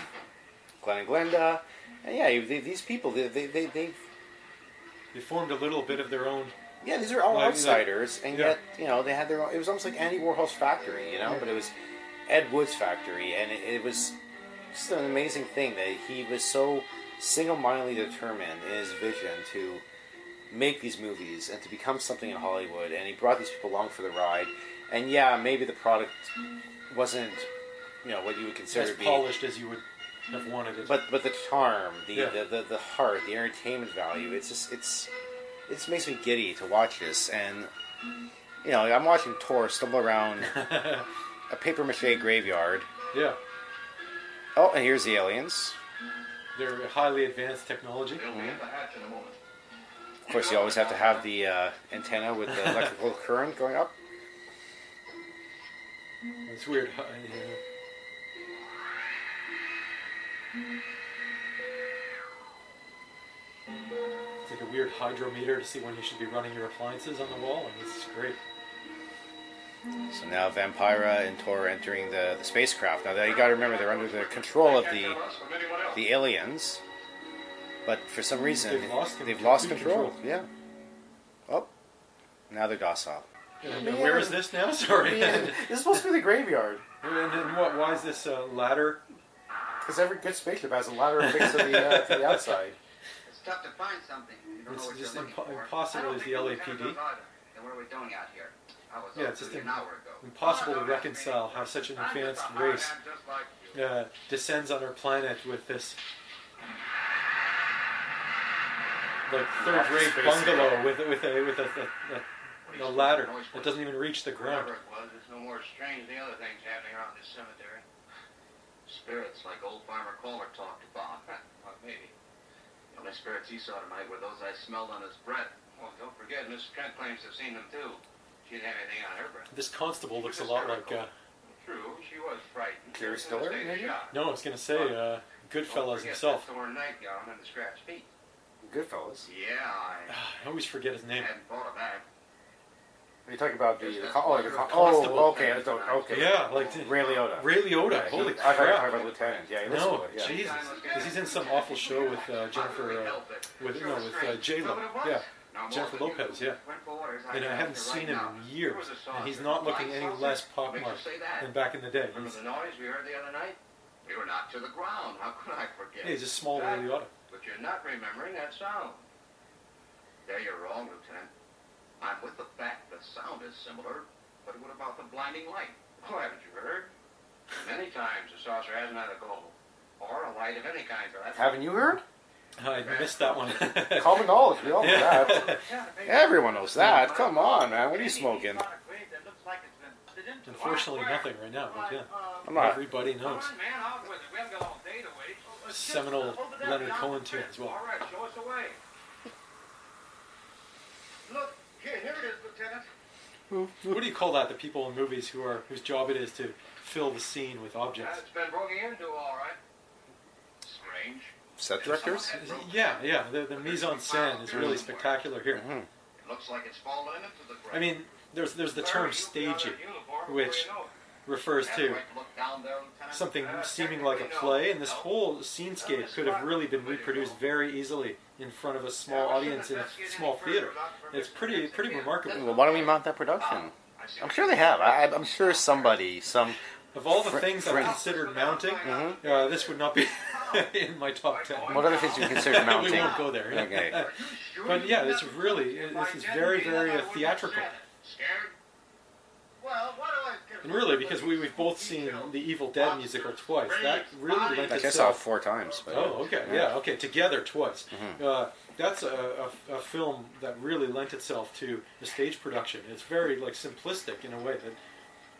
Glen and Glenda, yeah, they, these people, they, they, they, they They formed a little bit of their own. yeah, these are all Like, outsiders, and yeah. yet you know they had their own. It was almost like Andy Warhol's factory, you know, but it was Ed Wood's factory, and it, it was just an amazing thing that he was so single-mindedly determined in his vision to make these movies and to become something in Hollywood, and he brought these people along for the ride. And yeah, maybe the product wasn't, you know, what you would consider as to be polished as you would have wanted it. but but the charm, the, Yeah. the, the the heart, the entertainment value, it's just it's it just makes me giddy to watch this. And you know, I'm watching Tor stumble around a paper mache graveyard. yeah, Oh, and here's the aliens. they're highly advanced technology. They'll be at the hatch in a moment. Of course, you always have to have the uh, antenna with the electrical current going up. It's weird. how- you know. Like a weird hydrometer to see when you should be running your appliances on the wall, and this is great. So now Vampira and Tor are entering the, the spacecraft. Now you got to remember they're under the control of the the aliens, but for some reason They've lost they've lost control. control. Yeah. Oh, now they're docile. And, and where is this now? Sorry. Man, this is supposed to be the graveyard. and, and what? Why is this uh, ladder? Because every good spaceship has a ladder affixed to the uh, to the outside. It's tough to find something. You don't It's know what just you're looking impo- for. impossible as the LAPD. Then what are we doing out here? I was Yeah, up it's just an hour ago. impossible to reconcile how such an advanced race uh, descends on our planet with this like third-rate bungalow here. with with a with a, a, a, a ladder that doesn't even reach the ground. Whatever it was, it's no more strange than the other things happening around this cemetery. Spirits like old Farmer Kohler talked about. well, maybe. The only spirits he saw tonight were those I smelled on his breath. Well, don't forget, Mrs. Trent claims to have seen them too. She didn't have anything on her breath. This constable looks a lot like. Uh, True, she was frightened. Jerry She was Stiller, in a state of maybe? no, I was gonna say uh, Don't Goodfellas forget himself. The torn nightgown and the scratched feet. Goodfellas. Yeah, I I always forget his name. hadn't thought of that. Are you talking about the, Yes, the that's oh, the you're con- a constable. oh okay I don't, okay Yeah, like Ray Liotta. Ray Liotta. Yeah, he- Holy I thought you were crap! talking about Lieutenant. Yeah, he looks No, good, yeah. Jesus, 'Cause he's in some awful show with uh, Jennifer, uh, with no, with uh, J Lo. Yeah, Jennifer Lopez. Yeah, and I haven't seen him in years, and he's not looking any less pockmarked than back in the day. Remember He's, the noise we heard the other night? We were knocked to the ground. How could I forget? yeah, he's a small Ray Liotta. But you're not remembering that sound. There you're wrong, Lieutenant. I'm with the fact the sound is similar, but what about the blinding light? Oh, haven't you heard? Many times the saucer hasn't had a globe, or a light of any kind for that. Haven't you heard? Oh, I missed that one. Common knowledge. We all know that. Everyone knows that. Come on, man. What are you smoking? Unfortunately, nothing right now. But yeah, uh, I'm not. everybody knows. man, out with it. We haven't got all day to. Seminal Leonard Cohen tune as well. All right, show us the way. Look, here, here it is, Lieutenant. What do you call that? The people in movies who are whose job it is to fill the scene with objects. It's been broken into, all right. Strange. Set directors? Yeah, yeah. The, the mise en scène is really spectacular here. Mm-hmm. It looks like it's fallen into the ground. I mean, there's there's the term staging, which refers to something seeming like a play, and this whole scenescape could have really been reproduced very easily in front of a small audience in a small theater. It's pretty pretty remarkable. Well, why don't we mount that production? I'm sure they have. I, I'm sure somebody, some. Of all the Fr- things I've considered mounting, Mhm. uh, this would not be in my top ten. What other things you consider mounting? we won't go there. Okay. but yeah, this really this is very very uh, theatrical. Well, what do I get? And really, because we, we've both seen the Evil Dead musical twice, that really lent Actually, I saw it itself. four times. But, Oh, okay, yeah, okay, together twice. Mhm. Uh, that's a, a, a film that really lent itself to the stage production. It's very like simplistic in a way that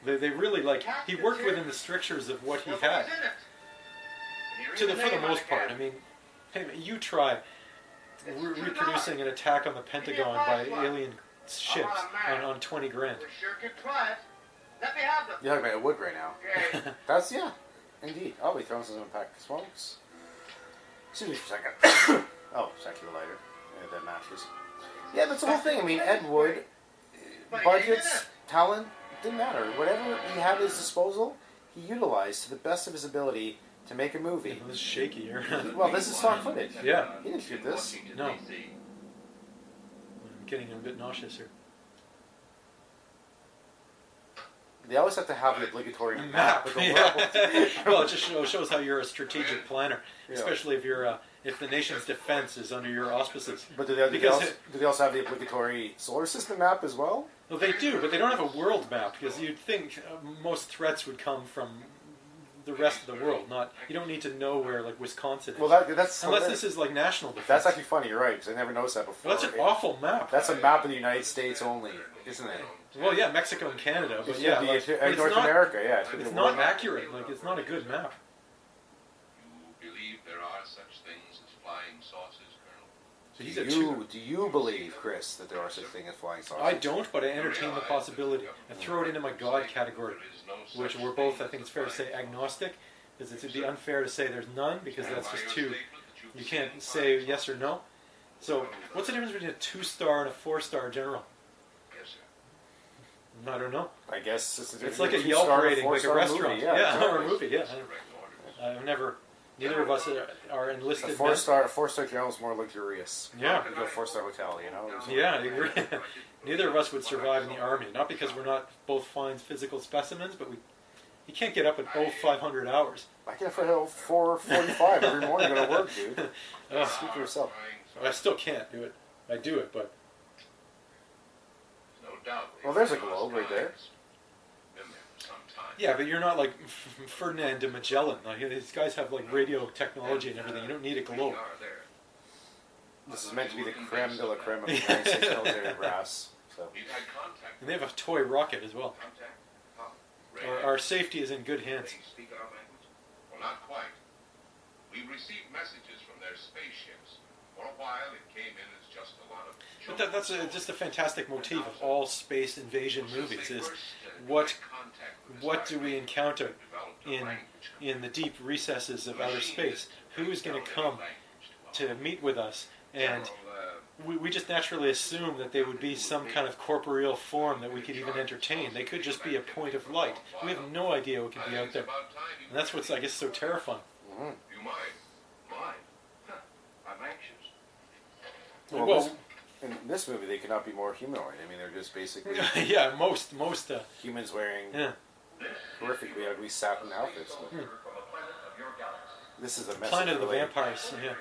they, they really like. He worked within the strictures of what he had. To the for the most part, I mean, hey, you try re- reproducing an attack on the Pentagon by alien ships on, on twenty grand. We sure can try it. Let me have them. You're talking about wood right now. Okay. That's yeah, indeed. Oh, I'll be throwing some in a pack of smokes. Excuse me for a second. oh, it's actually the lighter. Yeah, that matches. Yeah, that's the whole thing. I mean, Ed Wood, budgets, talent, didn't matter. Whatever he had at his disposal, he utilized to the best of his ability to make a movie. This is shaky here. well, this is stock footage. Yeah. He didn't shoot this. No. I'm getting a bit nauseous here. They always have to have the obligatory map of the world. well, it just shows, how you're a strategic planner, especially if you're uh, if the nation's defense is under your auspices. But do they, do, they also, do they also have the obligatory solar system map as well? Well, they do, but they don't have a world map because you'd think uh, most threats would come from the rest of the world. Not you don't need to know where like Wisconsin is. Well, that, that's unless hilarious. this is like national defense. That's actually funny. You're right because I never noticed that before. Well, that's an awful map. That's a map of the United States only, isn't it? Well, yeah, Mexico and Canada, but yeah, be- like, it but it's North not- America, yeah, it It's not accurate. Like it's not a good map. You believe there are such things as flying saucers, Colonel? So he's do a you do you believe, Chris, that there are such things as flying saucers? I don't, but I entertain the possibility. and throw it into my God category, which we're both, I think it's fair to say, agnostic, because it'd be unfair to say there's none, because that's just too. You can't say yes or no. So, what's the difference between a two-star and a four-star general? Yes, sir. I don't know. I guess it's, It's like a Yelp rating, like a restaurant. yeah, or a movie. Yeah, I- I've never. Neither of us are, are A enlisted. four men. star, four star general is more luxurious. Yeah. you go four star hotel, you know. Yeah, I agree. Neither of us would survive in the army. Not because we're not both fine physical specimens, but we. You can't get up at oh 500 hours. I get up at oh, four forty-five every morning to go to work, dude. Ugh. Speak for yourself. I still can't do it. I do it, but No doubt. Well, there's a globe right there. Been there for some time. yeah, but you're not like Ferdinand de Magellan. Like these guys have like radio technology and everything. You don't need a globe. There. This is meant to be the creme de la creme of the United States military brass. So We've had contact. And they have a toy rocket as well. Our, our safety is in good hands. They speak our language? Well, not quite. We've received messages from their spaceships. For a while, it came in as just a lot of. But that, that's a, just a fantastic motif of all space invasion movies. Is what what do we encounter in in the deep recesses of outer space? Who is going to come to meet with us? And we, we just naturally assume that they would be some kind of corporeal form that we could even entertain. They could just be a point of light. We have no idea what could be out there, and that's what's I guess so terrifying. Mm-hmm. You mind? Mind? I'm anxious. well, Well- this, in this movie, they could not be more humanoid. I mean, they're just basically yeah, most most uh, humans wearing yeah. horrifically ugly satin outfits. But Hmm. This is a message. Planet of the really. Vampires. Yeah.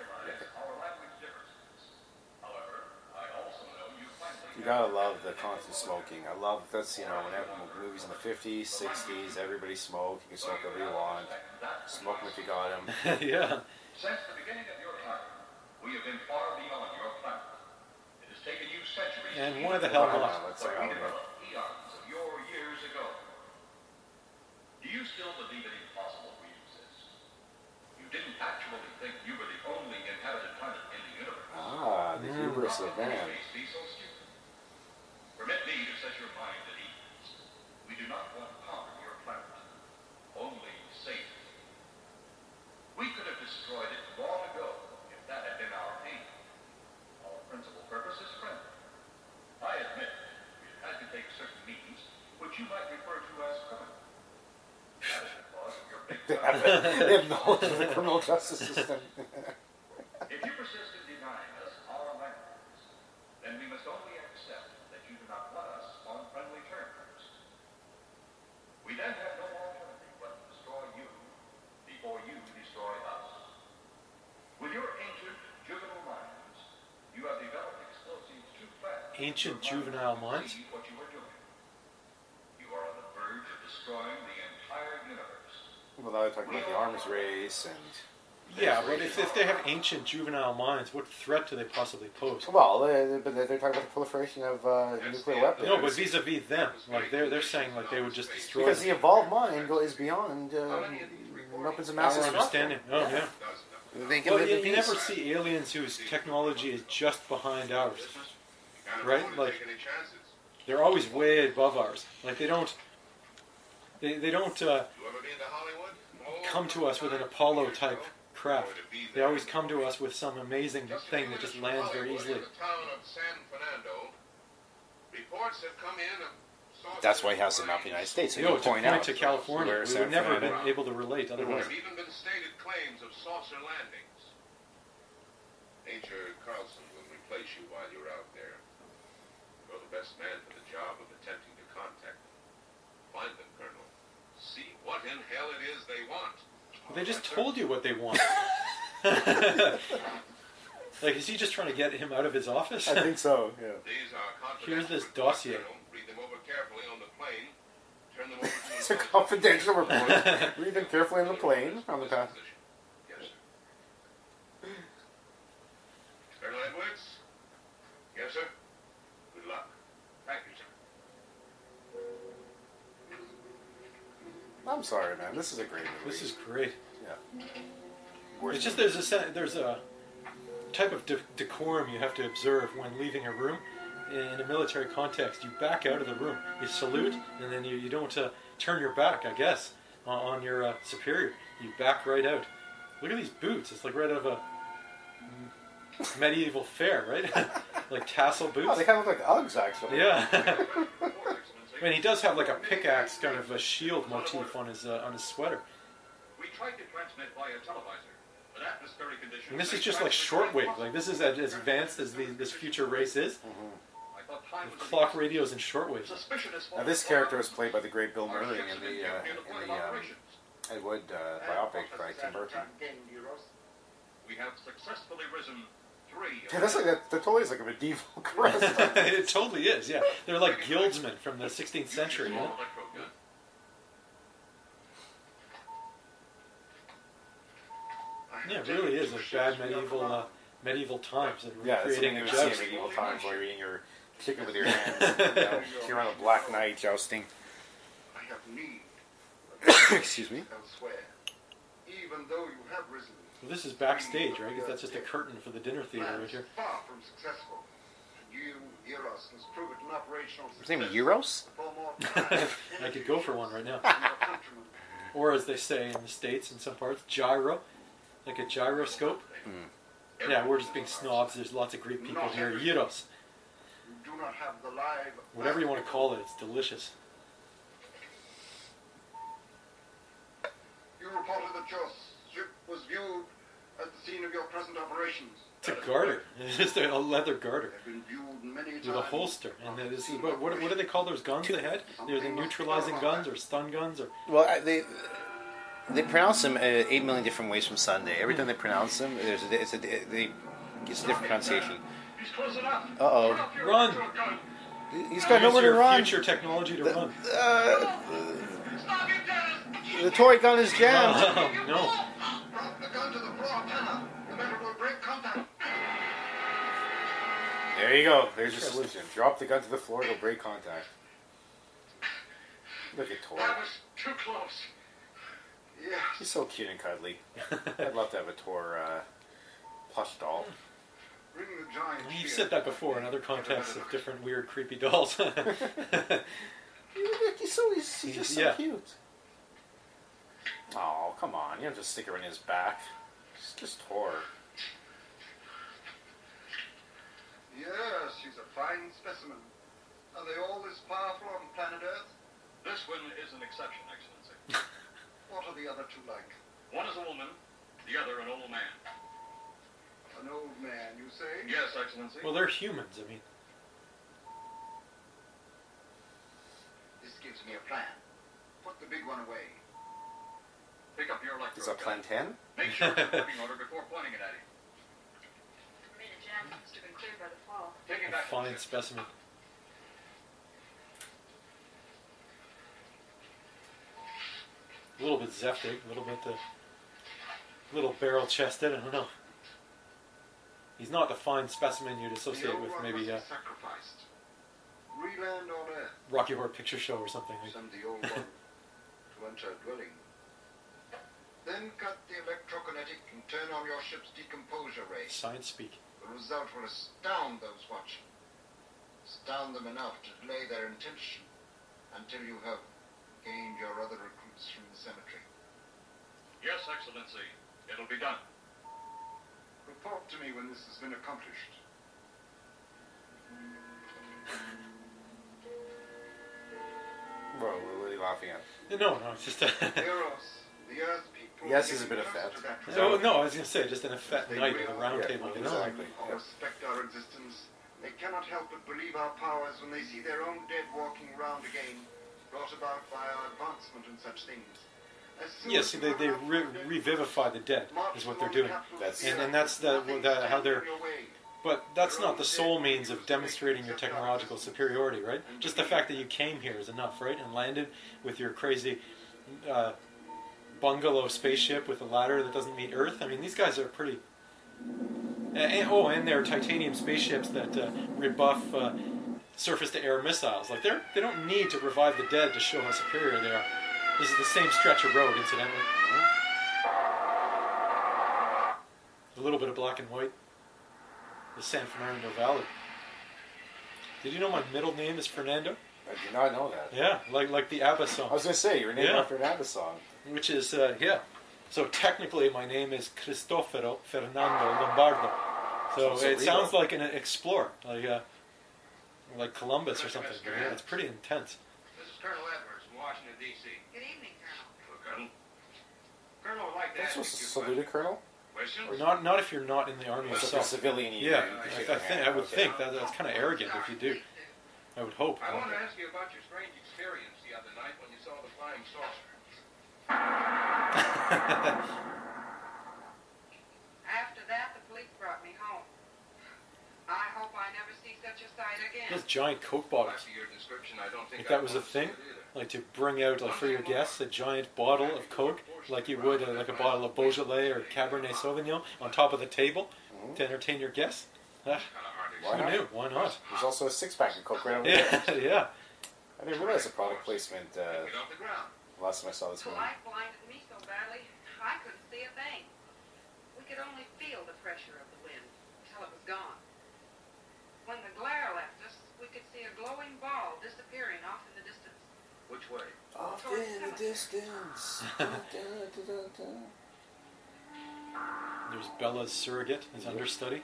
You gotta love the constant smoking. I love that's you know whenever movies in the fifties, sixties, everybody smoked. You can smoke whatever you want. Smoke 'em if you got them. yeah. Since the beginning of your time, we have been far beyond your planet. It has taken you centuries And to why the hell realize not? Let's say I would- developed eons of your years ago. Do you still believe it impossible we exist? You didn't actually think you were the only inhabited planet in the universe. Ah, the hubris of man. Please be so stupid. Permit me to set your mind at ease. We do not want to conquer your planet. Only save it. We could have destroyed it long ago if that had been our aim. Our principal purpose is friendly. I admit we've had to take certain means which you might refer to as criminal. That is because of your big They have, they have knowledge of the criminal justice system. If you persist in denying us our languages, then we must only accept that you do not want us on friendly terms. We then have no alternative but to destroy you before you destroy us. With your ancient juvenile minds, you have developed explosives too fast. Ancient juvenile minds. See what you are doing. You are on the verge of destroying the entire universe. well, now they're talking about the arms race and. Yeah, but if, if they have ancient juvenile minds, what threat do they possibly pose? Well, they, but they're talking about the proliferation of uh, nuclear weapons. No, but vis-a-vis them, like they're they're saying like they would just destroy. because them. the evolved mind is beyond uh, weapons of mass Our destruction. understanding. Oh yeah. They can Well, you, in you never see aliens whose technology is just behind ours, right? Like they're always way above ours. Like they don't, they they don't uh, You ever been to Hollywood? Come to us with an Apollo type craft. They always come to us with some amazing thing that just lands very easily. The town of San Fernando, reports have come in That's why he has the map of the United States. So You know, to point point out to California, where we San would never have Fernando- been able to relate otherwise. There have even been stated claims of saucer landings. Major Carlson will replace you while you're out there. You're the best man for the job of attempting to contact them. Find them, Colonel. See what in hell it is they want. They just told you what they want. like, is he just trying to get him out of his office? I think so. Yeah. These are Here's this reports, dossier. Read them over carefully on the plane. Turn them over to It's a confidential report. Read them carefully on the plane on the path. Yes, sir. Colonel Edwards? I'm sorry, man. This is a great movie. This is great. Yeah. It's just there's a se- there's a type of de- decorum you have to observe when leaving a room. In a military context, you back out of the room, you salute, and then you, you don't uh, turn your back, I guess, on, on your uh, superior. You back right out. Look at these boots. It's like right out of a medieval fair, right? like tassel boots. Oh, they kind of look like Uggs, actually. Yeah. I mean, he does have like a pickaxe kind of a shield motif on his uh, on his sweater. We tried to transmit via televisor, but atmospheric conditions. And this is just like shortwave. Like this is as as advanced as the, this future race is. I thought time With clock radios and shortwave. Now, this character was played by the great Bill Murray in the uh, in the um, Ed Wood uh, biopic by Tim Burton. We have successfully risen three. Yeah, that's like that. That totally is like a medieval crest. it totally is. Yeah, they're like guildsmen from the 16th century. You know? Yeah, it really is a bad medieval uh, medieval times and Yeah, that's recreating something you would see in medieval times while you're eating your chicken with your hands. and, you know, you're on a black knight jousting. I have need Excuse me. elsewhere. Even though you have risen, Well, this is backstage, right? Because that's just a curtain for the dinner theater right here. far from successful. You, Eros, must prove it an operational His name is success Euros? before more time I could go for one right now. than your countrymen. Or as they say in the states, in some parts, gyro, like a gyroscope. Hmm. Yeah, we're just being snobs. There's lots of Greek people here. Gyros, You do not have the live whatever you want to call it, it's delicious. You reported that your ship was viewed at the scene of your present operations. It's a garter. It's just a leather garter Have been viewed many with a holster. And then this is what, what, what do they call those guns they had? They're the neutralizing guns or stun guns or Well, they they pronounce them uh, eight million different ways from Sunday. Every time they pronounce them, there's a, it's a they it's a different pronunciation. He's close enough. Uh oh. run. He's got Use nowhere to run. Future technology to run. Uh, the toy gun is jammed. Oh, no. There you go. There's your solution. Drop the gun to the floor. It'll break contact. Look at Tor. That was too close. Yes. He's so cute and cuddly. I'd love to have a Tor uh, plush doll. Ring the giant You've here. said that before in other contexts of different weird, creepy dolls. He's so he's, he's just so Yeah. cute. Oh, come on. You don't just stick her in his back. It's just Tor. Yes, she's a fine specimen. Are they all this powerful on planet Earth? This one is an exception, Excellency. What are the other two like? One is a woman, the other an old man. An old man, you say? Yes, Excellency. well, they're humans. I mean, This gives me a plan. Put the big one away. Pick up your electro Is that plan 10? Make sure it's in working order before pointing it at him. Marina Jam must have been cleared by the fall. Take a him back to fine specimen. A little bit zeftig, a little bit, uh, little barrel chested. I don't know. He's not the fine specimen you'd associate with maybe uh, sacrificed. Reland on Earth. Rocky Horror Picture Show or something. Send the old one to enter a dwelling. Then cut the electrokinetic and turn on your ship's decomposer ray. Science speak. The result will astound those watching. Astound them enough to delay their intention until you have gained your other recruits from the cemetery. Yes, Excellency. It'll be done. Report to me when this has been accomplished. Bro, what are you laughing at? No, no, it's just uh, a. Eros, the Earth people. Yes, are he's a bit of fat. to that Oh, no, I was going to say, just an effete They night at the will, round yeah, table, you know? exactly. All respect our existence. They cannot help but believe our powers when they see their own dead walking around again, brought about by our advancement and such things. Yes, as they, they re- from the dead, revivify the dead, is what they're doing. That's- And, and that's the, nothing the, how they're. in. But that's not the sole means of demonstrating your technological superiority, right? Just the fact that you came here is enough, right? And landed with your crazy uh, bungalow spaceship with a ladder that doesn't meet Earth. I mean, these guys are pretty. And, oh, and they're titanium spaceships that uh, rebuff uh, surface-to-air missiles. Like they're they don't need to revive the dead to show how superior they are. This is the same stretch of road, incidentally. A little bit of black and white the San Fernando Valley. Did you know my middle name is Fernando? I did not know that. Yeah, like like the ABBA song. I was going to say, you're named Yeah. after an ABBA song. Which is uh, yeah. So technically, my name is Cristoforo Fernando Lombardo. So So it real. sounds like an explorer, like uh, like Columbus or something. Yeah, it's pretty intense. This is Colonel Edwards from Washington, D.C. Good evening, Colonel. Colonel. Colonel would like to That's ask you supposed to a salute a colonel? questions. Or not not if you're not in the army Well, so yourself. for civilian, you- yeah, I, I think I would okay. think that that's kind of arrogant if you do. I would hope. I want to ask you about your strange experience the other night when you saw the flying saucer. After that, the police brought me home. I hope I never see such a sight again. Those giant Coke bottles. After your description, I don't think Like I that was a want to see thing, like to bring out like for your guests a giant bottle of Coke, like you would uh, like a bottle of Beaujolais or Cabernet Sauvignon on top of the table to entertain your guests. Why who not? knew? Why not? There's also a six pack of Coke right over Yeah, there. yeah. I didn't realize the product placement uh, the last time I saw this The one. light blinded me so badly, I couldn't see a thing. We could only feel the pressure of the wind until it was gone. When the glare left us, we could see a glowing ball disappearing off in the distance. Which way? Off in the distance. There's Bela's surrogate, his understudy.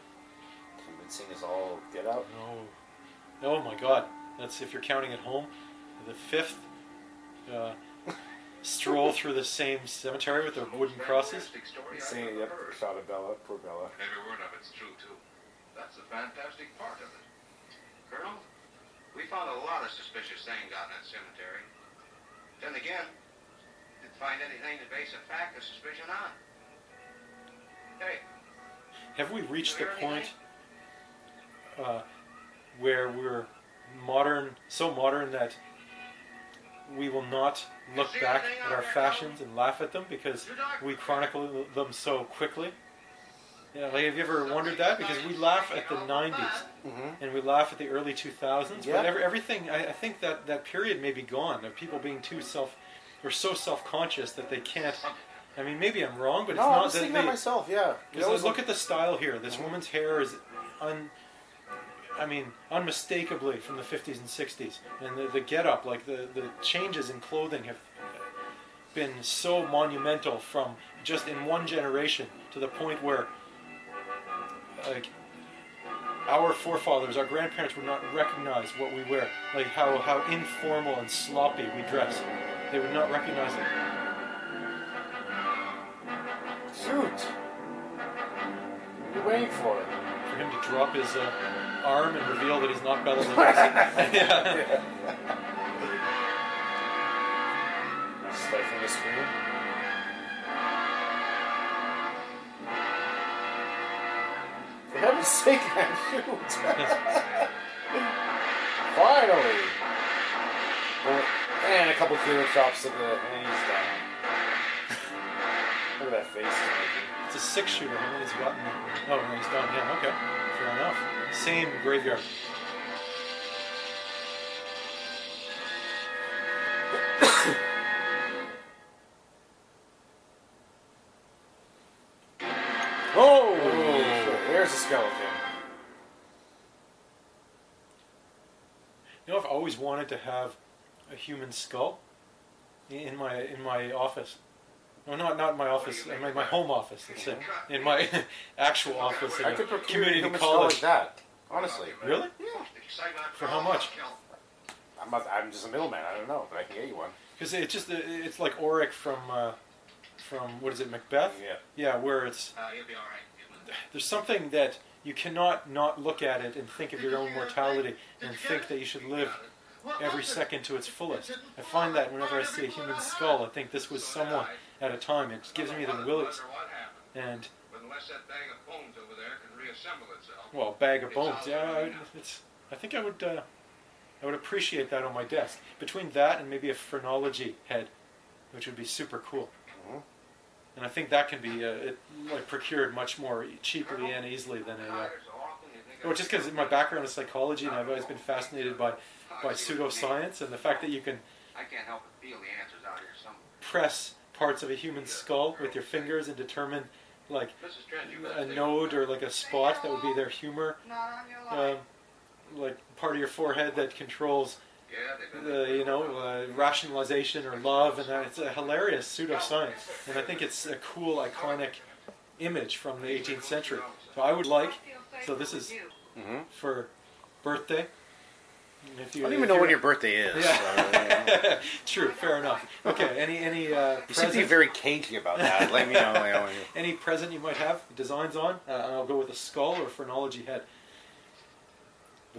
Convincing is all get out. Oh, oh my God! That's if you're counting at home, the fifth uh, stroll through the same cemetery with the wooden crosses. Saying, yep, shot of Bela, poor Bela. Every word of it's true, too. That's the fantastic part of it. Colonel, we found a lot of suspicious things out in that cemetery. Then again, didn't find anything to base a fact of suspicion on. Hey, Have we reached the point uh, where we're modern, so modern that we will not look back at our fashions and laugh at them because we chronicle them so quickly? Yeah, like have you ever wondered that? Because we laugh at the '90s Mm-hmm. and we laugh at the early 2000s, Yeah. but every, everything. I, I think that that period may be gone of people being too self, or so self-conscious that they can't. I mean, maybe I'm wrong, but no, it's I not was that thinking they, that myself. Yeah. because look at the style here. This woman's hair is un. I mean, unmistakably from the 50s and 60s, and the, the get-up, like the, the changes in clothing, have been so monumental from just in one generation to the point where, like, our forefathers, our grandparents would not recognize what we wear, like how how informal and sloppy we dress. They would not recognize it. Shoot. What are you waiting for? for him to drop his uh, arm and reveal that he's not Bela Lugosi. yeah. Stifling the scream. For heaven's sake, man, shoot! Finally! And a couple kilo chops to the. and he's down. Look at that face. It's a six shooter. How many's gotten? Oh, no, he's done. Yeah, okay. Fair enough. Same graveyard. Oh! There's a skeleton. You know, I've always wanted to have a human skull in my in my office. No, not not my office. In my, my home office. Let's say. In my actual office I could a procure a community human skull college. like that. Honestly. Really? Yeah. For how much? I'm, not, I'm just a middleman. I don't know, but I can get you one. Because it's just it's like Yorick from uh, from what is it Macbeth? Yeah. Yeah, where it's Uh, you'll be all right. there's something that you cannot not look at it and think of your own mortality and think that you should live every second to its fullest. I find that whenever I see a human skull, I think this was someone at a time. It gives me the willies. And Unless that bag of bones over there can reassemble itself. well, bag of bones. Yeah, I, it's. I think I would. Uh, I would appreciate that on my desk. Between that and maybe a phrenology head, which would be super cool. Mhm. And I think that can be uh, it, like procured much more cheaply and easily than a. Uh, well, just because my background is psychology and I've always been fascinated by by pseudoscience and the fact that you can I can't help but feel the answers out here somewhere. press parts of a human skull with your fingers and determine like Mrs. Trent, you better a node or like a spot that would be their humor, Not on your life. um, like part of your forehead that controls Yeah, they've been the you know uh, rationalization or love, and that it's a hilarious pseudoscience, and I think it's a cool iconic image from the 18th century. So I would like So this is Mhm. for birthday. If I don't even know when your birthday is. Yeah. True. Fair enough. Okay. Any any uh, You seem to be very cagey about that. Let me know. you know, Any present you might have designs on? Uh, I'll go with a skull or a phrenology head.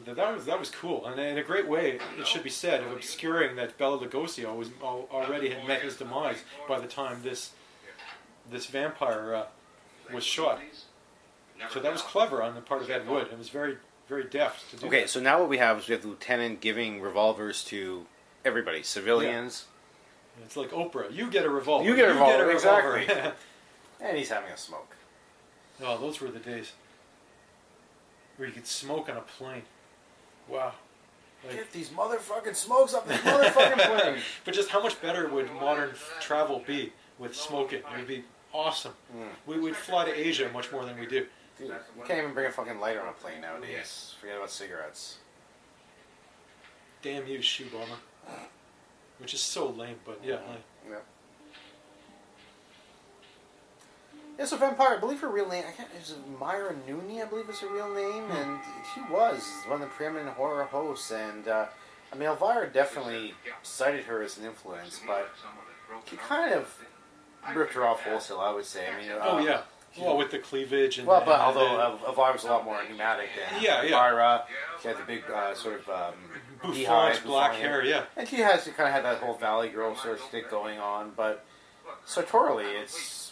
But that was that was cool, and in a great way, it should be said, of obscuring that Bela Lugosi was already had met his demise by the time this this vampire uh, was shot. So that was clever on the part of Ed Wood. It was very very deft to do. Okay, that. so now what we have is we have the lieutenant giving revolvers to everybody, civilians, it's like Oprah. You get a revolver. You get a revolver, revolver. exactly. and he's having a smoke. oh, those were the days where you could smoke on a plane. Wow. Like- Get these motherfucking smokes up this motherfucking plane. but just how much better would modern travel be with smoking? It would be awesome. Hmm. We would fly to Asia much more than we do. Dude, you can't even bring a fucking lighter on a plane nowadays. Forget about cigarettes. Damn you, shoe bomber. Which is so lame, but yeah. Like, Yeah. Yeah, so Vampira, I believe her real name, I can't, is it Myra Nooney, I believe is her real name, and she was one of the preeminent horror hosts, and, uh, I mean, Elvira definitely cited her as an influence, but she kind of ripped her off wholesale, I would say. I mean, uh, oh yeah. Well, with the cleavage and Well, but and although the- Elvira was a lot more pneumatic than Yeah, yeah. Elvira, she had the big uh, sort of um, beehive, black hair, yeah. and she has she kind of had that whole Valley Girl sort of stick going on, but sartorially, it's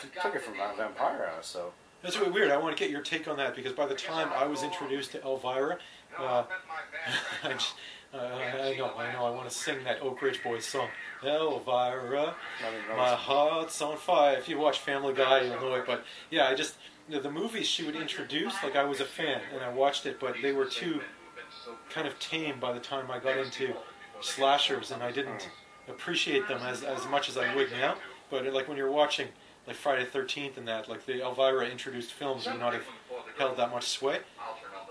she took it from Vampira, so That's really weird. I want to get your take on that because by the time I was introduced to Elvira, uh, I, just, uh, I know, I know, I want to sing that Oak Ridge Boys song. Elvira, my heart's on fire. If you watch Family Guy, you'll know it. But yeah, I just you know, the movies she would introduce, like I was a fan and I watched it, but they were too kind of tame by the time I got into slashers, and I didn't appreciate them as as much as I would now. But like when you're watching like Friday Thirteenth and that, like the Elvira introduced films would not have held that much sway.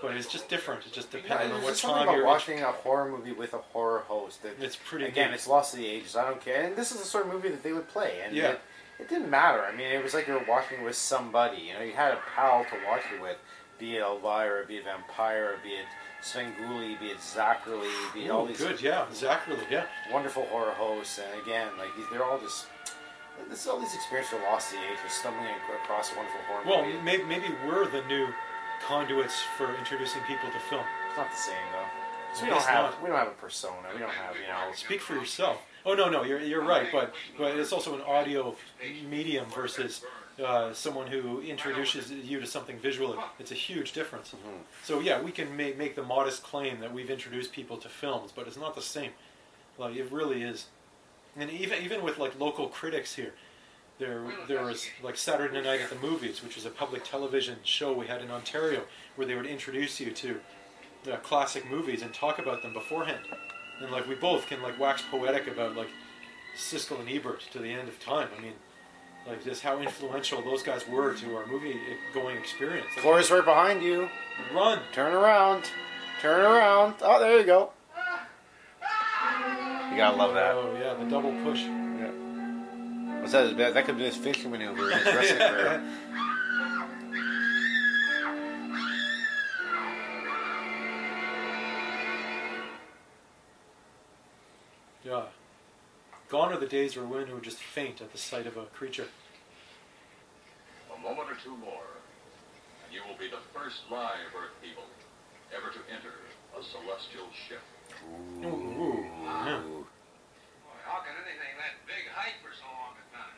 But it's just different. It just depended Yeah, on what time about you're. watching a horror movie with a horror host. That It's pretty Again, good. it's lost to the ages. I don't care. And this is the sort of movie that they would play. And Yeah. it, it didn't matter. I mean, it was like you were watching with somebody. You know, you had a pal to watch it with. Be it Elvira, be it Vampira, be it Svengoolie, be it Zacherley, be it all these good, yeah, Zacherley, yeah. wonderful horror hosts. And again, like they're all just. This is all these experiences are lost to the ages, stumbling across a wonderful horror Well, movie. maybe, maybe we're the new conduits for introducing people to film. It's not the same though. So we don't have not. we don't have a persona. We don't have you know. Speak for yourself. Oh no, no, you're you're right, but but it's also an audio medium versus uh, someone who introduces you to something visually. It's a huge difference. Mm-hmm. So yeah, we can make make the modest claim that we've introduced people to films, but it's not the same. Like it really is. And even even with like local critics here, there there was like Saturday Night at the Movies, which was a public television show we had in Ontario, where they would introduce you to uh, classic movies and talk about them beforehand. And like we both can like wax poetic about like Siskel and Ebert to the end of time. I mean, like just how influential those guys were to our movie going experience. Like, is right behind you. Run. Turn around. Turn around. Oh, there you go. You gotta love that. Oh yeah, the double push. Yeah. What's that? That that could be his finishing maneuver in his wrestling career. Yeah. Gone are the days where women would just faint at the sight of a creature. A moment or two more, and you will be the first live Earth people ever to enter a celestial ship. Ooh. yeah. How can anything that big hike for so long a time?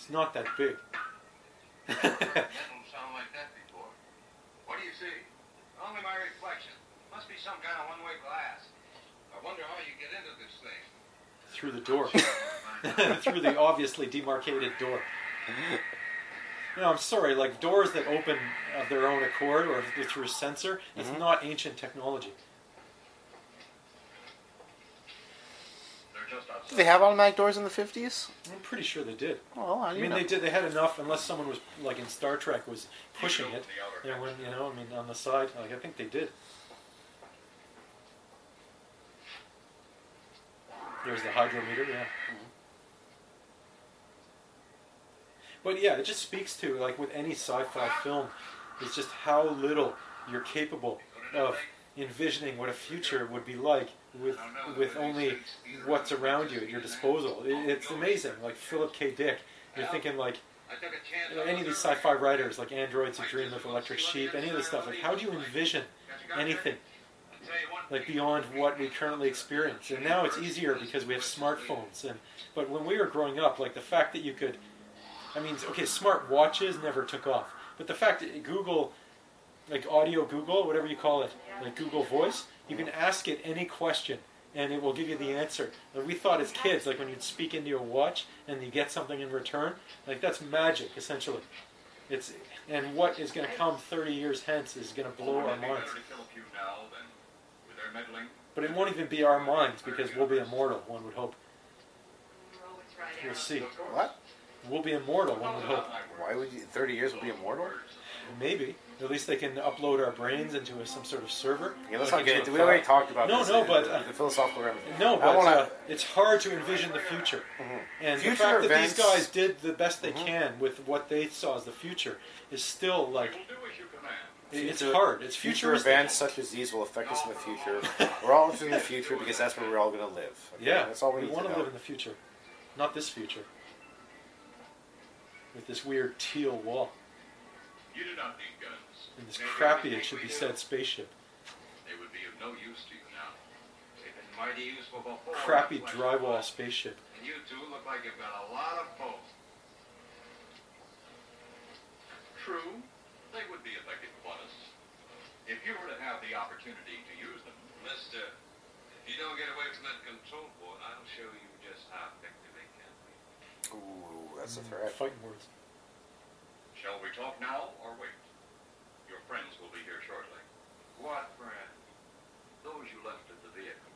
It's not that big. That don't sound like that before. What do you see? Only my reflection. Must be some kind of one-way glass. I wonder how you get into this thing. Through the door. Through the obviously demarcated door. No, I'm sorry, like doors that open of their own accord or through a sensor, it's Mhm. not ancient technology. Did they have automatic doors in the fifties? I'm pretty sure they did. Well, I I mean, they did. They had enough, unless someone was like in Star Trek was pushing it. And when you know, I mean, on the side, like I think they did. There's the hydrometer, yeah. Mm-hmm. But yeah, it just speaks to like with any sci-fi film, it's just how little you're capable of envisioning what a future would be like with with only what's around you at your disposal. It's amazing. Like Philip K. Dick, you're thinking like any of these sci-fi writers, like Androids Who Dream of Electric Sheep, any of this stuff. Like, how do you envision anything like beyond what we currently experience? And now it's easier because we have smartphones. And but when we were growing up, like the fact that you could, I mean, okay, smart watches never took off, but the fact that Google, like audio Google, whatever you call it, like Google Voice, you can ask it any question and it will give you the answer. Like we thought as kids, like when you'd speak into your watch and you get something in return, like that's magic essentially. It's and what is going to come 30 years hence is going to blow our minds. But it won't even be our minds because we'll be immortal. One would hope. We'll see. What? We'll be immortal. One would hope. Why would you? Thirty years will be immortal. Maybe. At least they can upload our brains into a, some sort of server. Yeah, let's Like not get into into. We already talked about no, this. No, but uh, the philosophical remedy. no, but wanna- uh, it's hard to envision the future. And Future the fact that these guys did the best they can with what they saw as the future is still like it's hard. It's future events such as these will affect us in the future. We're all in the future because that's where we're all going to live. Okay? Yeah, that's all we, we want to to know. live in the future, not this future with this weird teal wall You do not need guns. And this crappy. It should be said spaceship. They would be of no use to you now. They've been mighty useful before. Crappy Flesh drywall spaceship. And you two look like you've got a lot of both. True, they would be effective upon us. If you were to have the opportunity to use them. Mister, if you don't get away from that control board, I'll show you just how effective they can be. Ooh, that's a threat. Fighting words. Shall we talk now or wait? Your friends will be here shortly. What friends? Those you left at the vehicle.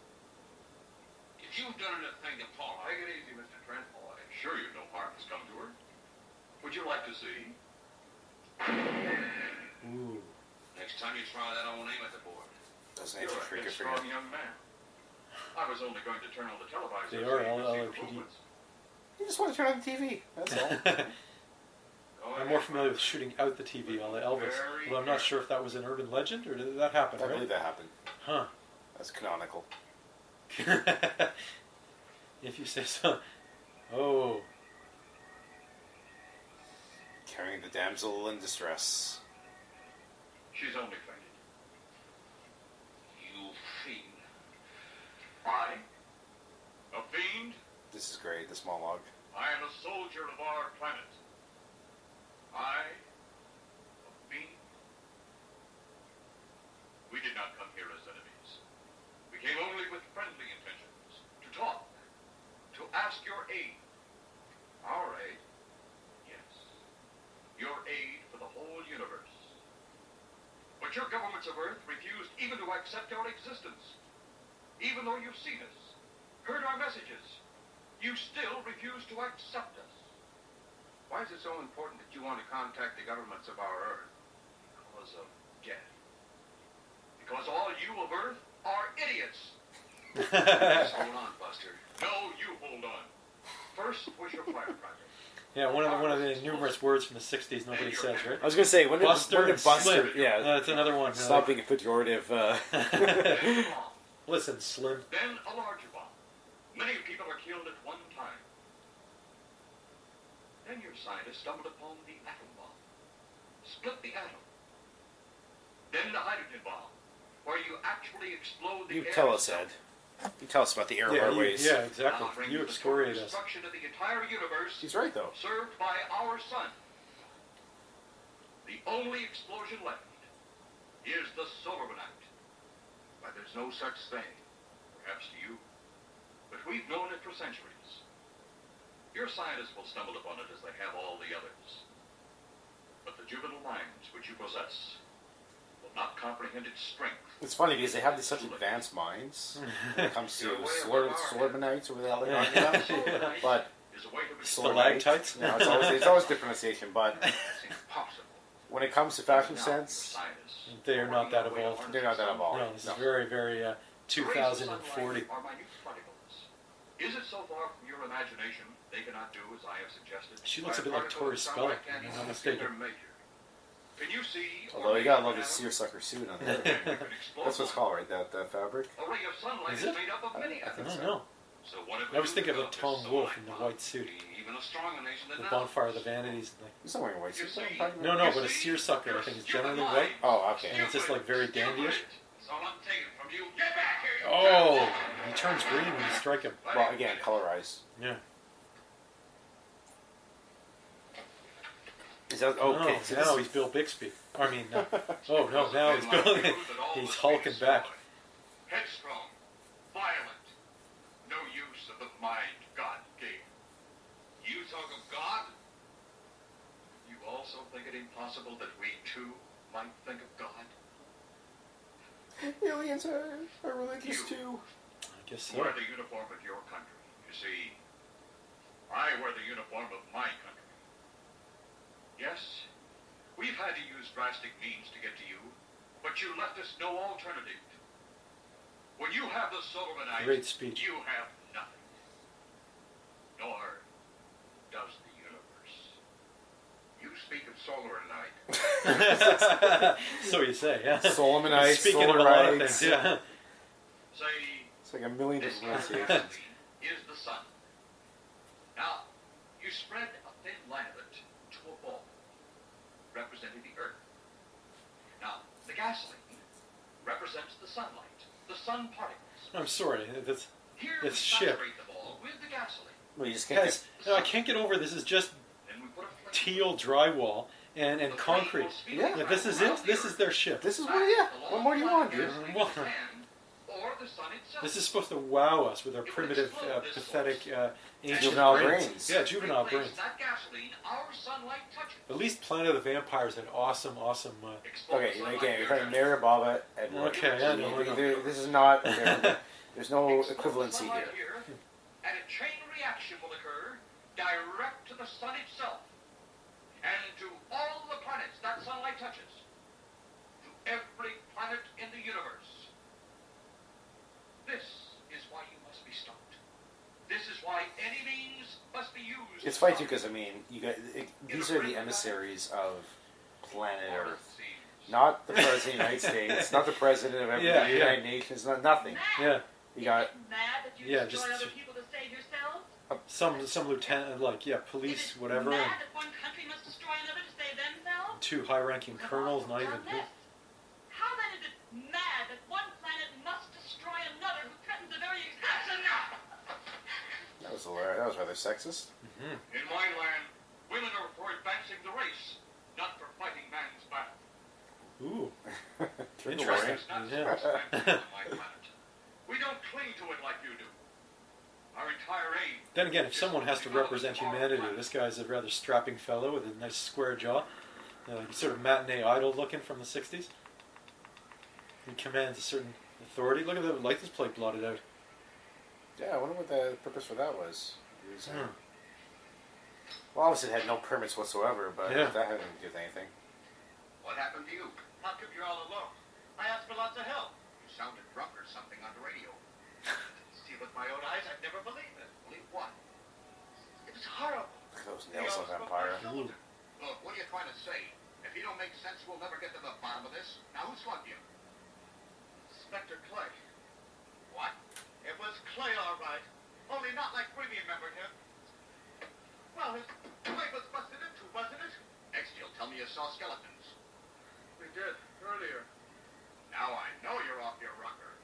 If you've done anything to Paula... Take it easy, Mr. Trent. Oh, I'm sure you no harm has come to her. Would you like to see? Ooh. Next time you try that, I won't aim at the board. Doesn't You're it a trigger good, for strong you? young man. I was only going to turn on the televisor. They so are you all could see the LAPD. You just want to turn on the TV. That's all. I'm more familiar with shooting out the TV, a la Elvis. Very Although I'm not sure if that was an urban legend or did that happen, I right? believe that happened. Huh. That's canonical. if you say so. Oh. Carrying the damsel in distress. She's only fainted. You fiend. I? A fiend? This is great. This monologue. I am a soldier of our planet. I? A fiend? We did not come here as enemies. We came only with friendly intentions. To talk. To ask your aid. Our aid? Yes. Your aid for the whole universe. But your governments of Earth refused even to accept our existence. Even though you've seen us, heard our messages, you still refuse to accept us. Why is it so important that you want to contact the governments of our Earth? Because of death. Because all you of Earth are idiots. Just hold on, Buster. No, you hold on. First was your firecracker. Yeah, one of the, one of the numerous words from the '60s nobody says, right? I was going to say, when did Buster when did and Buster? Slim. Yeah, that's another one. Stop being a pejorative. Uh, Listen, Slim. Then a larger bomb. Many people are killed at one time. Then your scientists stumbled upon the atom bomb. Split the atom. Then the hydrogen bomb, where you actually explode the you air tell us. Ed. You tell us about the air Yeah, you- yeah, exactly. Now bring You the total excoriate us. destruction of the entire universe He's right, though. served by our sun. The only explosion left is the solar act. But there's no such thing, perhaps to you, but we've known it for centuries. Your scientists will stumble upon it as they have all the others. But the juvenile minds which you possess will not comprehend its strength. It's funny because they have these such advanced minds when it comes to sword, swordmanites or whatever the hell they're talking about. But Is a way to Stalactites? No, it's always it's always different pronunciation. But when it comes to fashion sense, They are not that evolved. they're not that evolved. No, this No. is very, very uh, 2040. Are minute particles. Is it so far from your imagination they cannot do as I have suggested? She looks a bit like Tori Spelling, if I'm not mistaken. Can you see? or Although you gotta read love his seersucker suit on there. That's what's called, right? That that fabric. A ray of sunlight Is is, it? made up of many I atoms. don't know. So what if I always we think of a Tom so Wolfe in the white suit. Even a stronger nation than The now. bonfire of the vanities. and He's not wearing a white suit. see? No, no, but a seersucker I think is generally white. Oh, okay. And it's just like very dandyish. So I'm taking from you. Get back here. you Oh, he turns green when you strike him. Well, again, colorized. Yeah. Is that okay? Oh, so now he's Bill Bixby. I mean, uh, oh no, now he's Bill. he's hulking back. Headstrong, violent, no use of the mind God gave. You talk of God? You also think it impossible that we too might think of God? aliens are, are religious too. I guess so. Wear the uniform of your country. You see, I wear the uniform of my country. Yes, we've had to use drastic means to get to you, but you left us no alternative. When you have the Solomonites, Great speech. you have nothing. Nor does the universe. You speak of solar night. so you say, yeah. Solomonites, Speaking of a lot of Solarites. things, yeah. Say, It's like a million different gasoline pronunciations. is the sun. Now, you spread a thin line of it to a ball, representing the earth. Now, the gasoline represents the sunlight, the sun particles. I'm sorry. That's Here this we ship saturate the ball with the gasoline. Well, you just can't has. No, I can't get over. This is just Then we put a flame. teal drywall and and concrete. Yeah. Yeah, this is it. This is their ship. This is what, yeah. What more do you want, dude? Well, Or the sun itself. This is supposed to wow us with our primitive, uh, pathetic, uh, ancient Juvenile brains. brains. Yeah, juvenile brains. That gasoline, our sunlight touches. At least Planet of the Vampires had awesome, awesome. Uh, Okay, you know, again, you're here. trying to marry Baba Edward. Okay, I know, I know. There- This is not. There's no Expose equivalency sunlight here. And a chain reaction will occur direct to the sun itself and to all the planets that sunlight touches. To every planet in the universe. This is why you must be stopped. This is why any means must be used. It's to funny too, because I mean, you got it, these are the emissaries of planet Earth, not the president of the United States, not the president of every Yeah, the yeah. United Nations, not nothing. yeah, You got Mad that you Yeah, destroy just- other people to save yourselves? Uh, some some lieutenant, uh, like yeah, police, it whatever, Mad that one country must destroy another to save themselves? two high-ranking colonels, not even. done this. How then is it mad that one planet must destroy another who threatens the very existence? that was hilarious. That was rather sexist. In my land, women are for advancing the race, not for fighting man's battle. Ooh, Interesting. way. It's not Yeah. circumstantial on my planet. We don't cling to it like you do. Our entire aim. Then again, if someone has to represent humanity, this guy's a rather strapping fellow with a nice square jaw. Uh, he's sort of matinee idol looking from the 60s. He commands a certain authority. Look at the license plate blotted out. Yeah, I wonder what the purpose for that was. It was, uh, Hmm. Well, obviously it had no permits whatsoever, but Yeah. that had nothing to do with anything. What happened to you? How come you're all alone? I asked for lots of help. You sounded drunk or something on the radio. See with my own eyes, I'd never believe it. Believe what? It was horrible. Look at those nails on Vampira. Ooh. Look, what are you trying to say? If you don't make sense, we'll never get to the bottom of this. Now, who slugged you? Inspector Clay. What? It was Clay, all right. Only not like we remembered him. Well, his Clay was busted into, wasn't it? Next, you'll tell me you saw skeletons. We did, earlier. Now I know you're off your rocker.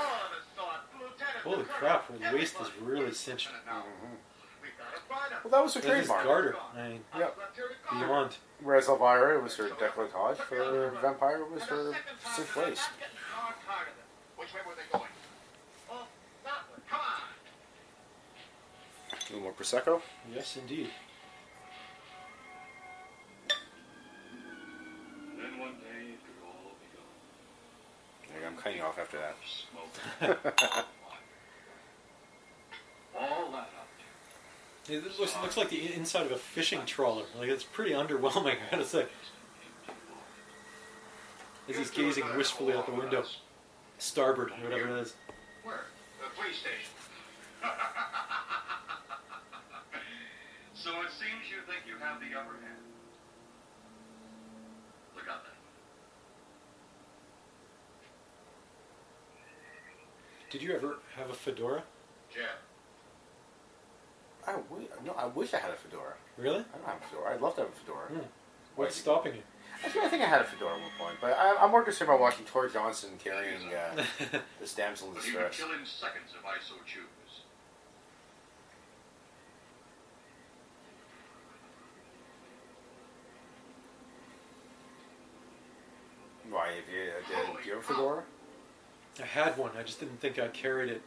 All of us saw it, Lieutenant. Holy the crap, colonel, her waist is really Wait cinched. minute Now, mm-hmm. we gotta find. Well, that was her This is trademark. Garter. I mean, Yep. left here to guard. beyond. Whereas Elvira was her decolletage, uh, for uh, Vampira was her cinch waist. I'm tired of it. Which way were they going? Oh, that way. Come on. A little more prosecco. Yes, indeed. Then one day it could all be gone. There you go, I'm cutting you off after that. Smoke. all that up. It looks, looks like the inside of a fishing trawler. Like it's pretty underwhelming, I gotta say. As he's gazing wistfully out the window, starboard, whatever it is. Where? The police station. so it seems you think you have the upper hand. forgot that. Did you ever have a fedora? Jeff, I wi- no, I wish I had a fedora. Really? I don't have a fedora. I'd love to have a fedora. Hmm. What's stopping you? Actually, I think I had a fedora at one point, but I, I'm more concerned about watching Tor Johnson carrying uh, this damsel in but you could distress. kill in seconds if I so choose. Why? If you uh, did, do you have a fedora? I had one. I just didn't think I carried it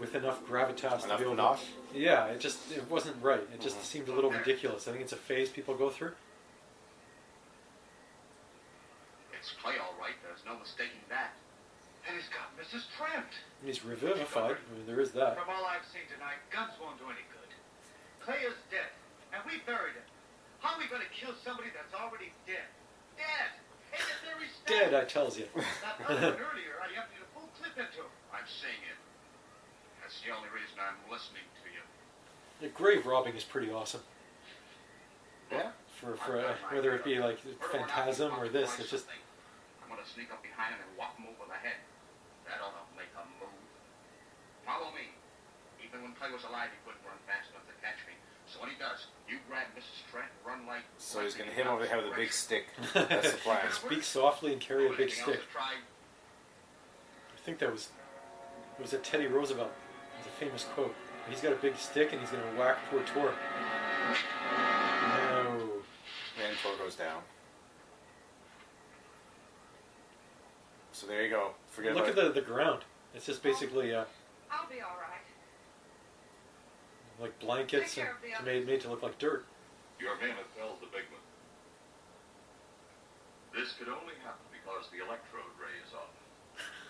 with enough gravitas to Enough be able panache? to. Yeah, it just it wasn't right. It just Mhm. seemed a little ridiculous. I think it's a phase people go through. It's Clay, all right. There's no mistaking that. And he's got Mrs. Trent. And he's revivified. I mean, there is that. From all I've seen tonight, guns won't do any good. Clay is dead, and we buried him. How are we going to kill somebody that's already dead? Dead! In the very stand. Dead, I tells you. That other one earlier, I emptied a full clip into him. I'm seeing it. That's the only reason I'm listening to you. The grave robbing is pretty awesome. Yeah. For for uh, whether it be like Phantasm or this, it's just I'm gonna sneak up behind him and walk him over the head. That ought to make a move. Follow me. Even when Clay was alive, he couldn't run fast enough to catch me. So when he does, you grab Mrs. Trent and run like. So he's going to hit him over the head with a big stick. That's the plan. speak softly and carry a big stick. I think that was it was a Teddy Roosevelt. It's a famous quote. He's got a big stick and he's going to whack poor Tor. No. And Tor goes down. So there you go. Forget Look at about the, the ground. It's just basically uh, I'll be all right. Like blankets and it's made, made to look like dirt. Your men have felled the big one. This could only happen because the electrode ray is off.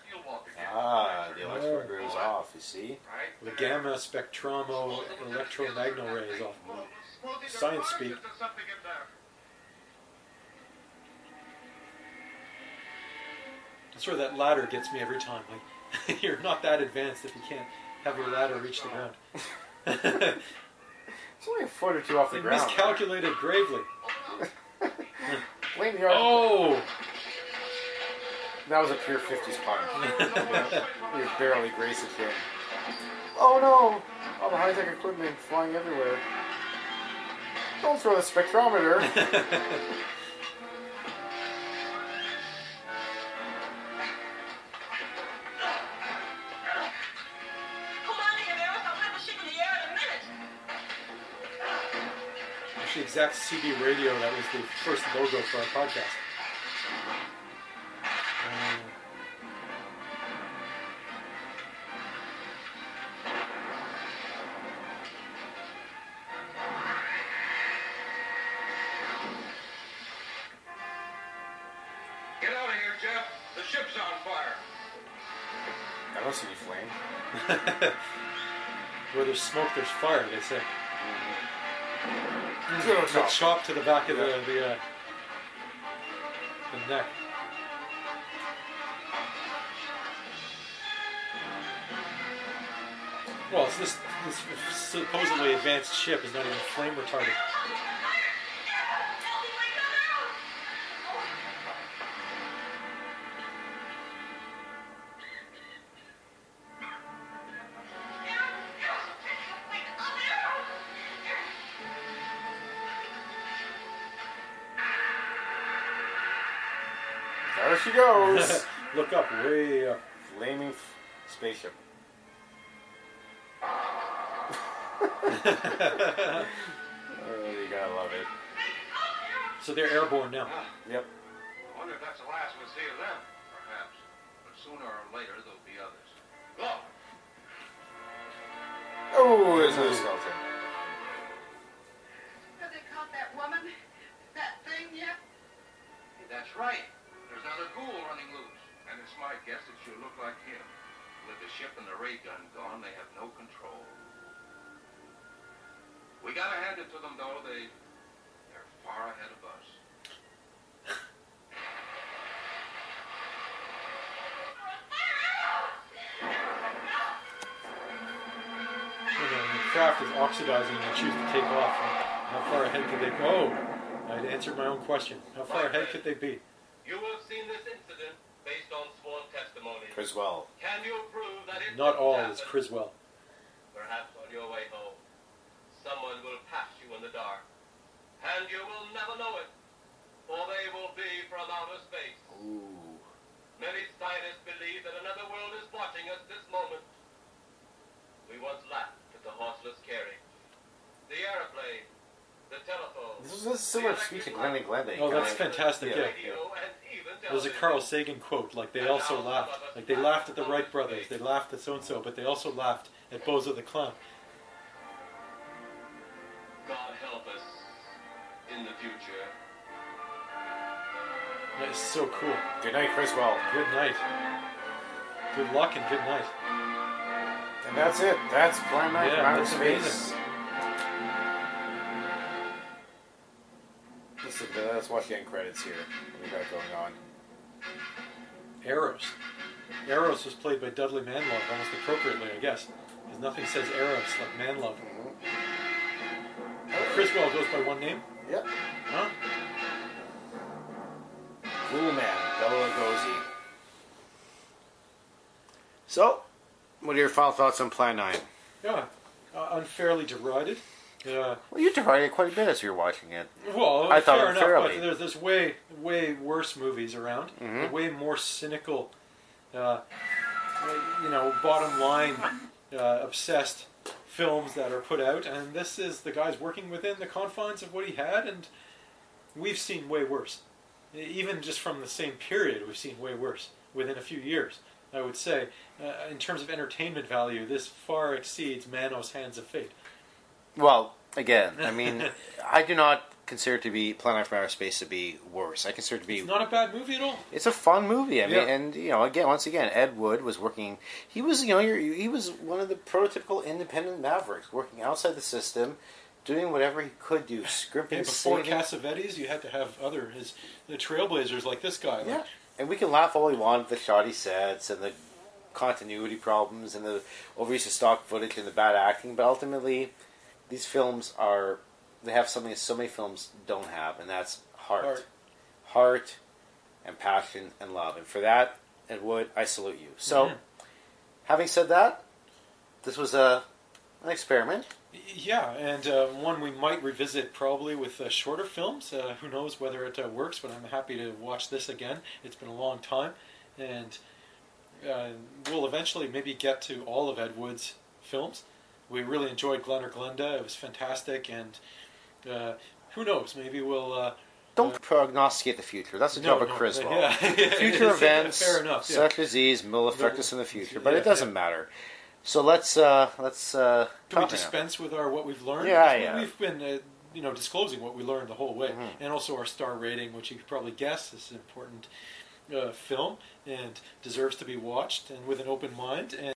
You'll walk again. Ah, the electrode ray is off, you see? The gamma spectromo electromagno ray is off. Science speak. There's something in there. That's where that ladder gets me every time. Like you're not that advanced if you can't have your ladder reach the ground. It's only a foot or two off the They ground. miscalculated gravely. Blame the Oh! That was a pure 50s pun. you barely graced it him. Oh no! All the high-tech equipment flying everywhere. Don't throw the spectrometer. Exact CB radio that was the first logo for our podcast. Um, Get out of here, Jeff. The ship's on fire. I don't see any flame. where there's smoke, there's fire, they say. Zero The chop. chop to the back of the the, uh, the neck. Well, this this supposedly advanced ship is not even flame retardant. Look way up. Flaming f- spaceship. oh, you gotta love it. So they're airborne now. Ah, yep. I wonder if that's the last we'll see of them. Perhaps. But sooner or later, there'll be others. Look, Oh, there's another skeleton. Have they caught that woman? That thing yet? That's right. There's another ghoul running loose. It's my guess that she'll look like him. With the ship and the ray gun gone, they have no control. We gotta hand it to them, though. They, they're far ahead of us. The craft is oxidizing and choose to take off. How far ahead could they go? I'd answered my own question. How far ahead could they be? You have seen this incident based on sworn testimony. Criswell. Can you prove that it Not all happen? is Criswell. Perhaps on your way home, someone will pass you in the dark, and you will never know it, for they will be from outer space. Ooh. Many scientists believe that another world is watching us this moment. We once laughed at the horseless carriage, the airplane, the telephone. This is a similar speech to Glen and Glenda. Oh, that's fantastic. Yeah. radio, and even There's a Carl Sagan quote, like they also laughed. Like they laughed at the Wright brothers, they laughed at so and so, but they also laughed at Bozo the Clown. God help us in the future. That is so cool. Good night, Criswell. Good night. Good luck and good night. And that's it. That's Plan 9 Yeah, from Outer that's Space. amazing. Watch the end credits here. What we got going on? Eros. Eros was played by Dudley Manlove, almost appropriately, I guess, because nothing says Eros like Manlove. Criswell goes by one name. Yep. Huh? Cool Man, Bela Lugosi. So, what are your final thoughts on Plan 9? Yeah, uh, unfairly derided. Uh, Well, you derided it quite a bit as you were watching it. Well, I thought fair enough, unfairly. but there's, there's way, way worse movies around. Mhm. Way more cynical, uh, you know, bottom line, uh, obsessed films that are put out, and this is the guy's working within the confines of what he had, and we've seen way worse. Even just from the same period, we've seen way worse within a few years. I would say, uh, in terms of entertainment value, this far exceeds Manos' Hands of Fate. Well, again, I mean, I do not consider it to be Planet 9 from Outer Space to be worse. I consider it to be It's not a bad movie at all. It's a fun movie. I mean, Yeah. and you know, again, once again, Ed Wood was working. He was, you know, he was one of the prototypical independent mavericks, working outside the system, doing whatever he could do, scrimping, And before saving. Cassavetes, you had to have other his the trailblazers like this guy. like- Yeah, and we can laugh all we want at the shoddy sets and the continuity problems and the overuse of stock footage and the bad acting, but ultimately, these films are they have something that so many films don't have, and that's heart, Heart. heart, and passion and love. And for that, Ed Wood, I salute you. So, having said that, this was a an experiment. Yeah, and uh, one we might revisit probably with uh, shorter films. Uh, who knows whether it uh, works, but I'm happy to watch this again. It's been a long time, and uh, we'll eventually maybe get to all of Ed Wood's films. We really enjoyed Glen or Glenda. It was fantastic, and uh, who knows, maybe we'll. Uh, Don't prognosticate the future. That's the No, job of no, Criswell. yeah. future events, Fair enough, yeah. such disease, will affect us in the future, but Yeah, it doesn't matter. So let's uh, let's uh, Do we talk now. dispense with our what we've learned? Yeah, yeah. We've been, uh, you know, disclosing what we learned the whole way, Mhm. and also our star rating, which you could probably guess is an important uh, film and deserves to be watched and with an open mind. And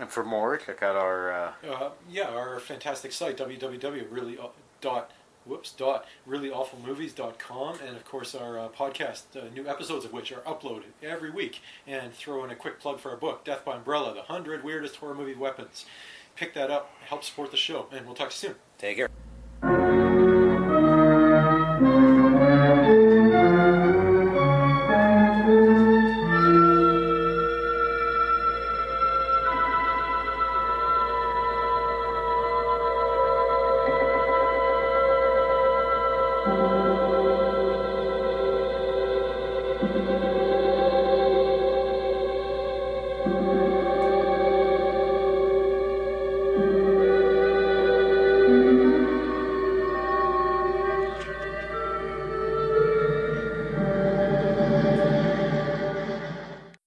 And for more, check out our. Uh, uh, yeah, our fantastic site www really dot whoops dot reallyawfulmovies.com and of course our uh, podcast uh, new episodes of which are uploaded every week. And throw in a quick plug for our book death by umbrella the 100 weirdest horror movie weapons. Pick that up help support the show and we'll talk to you soon. Take care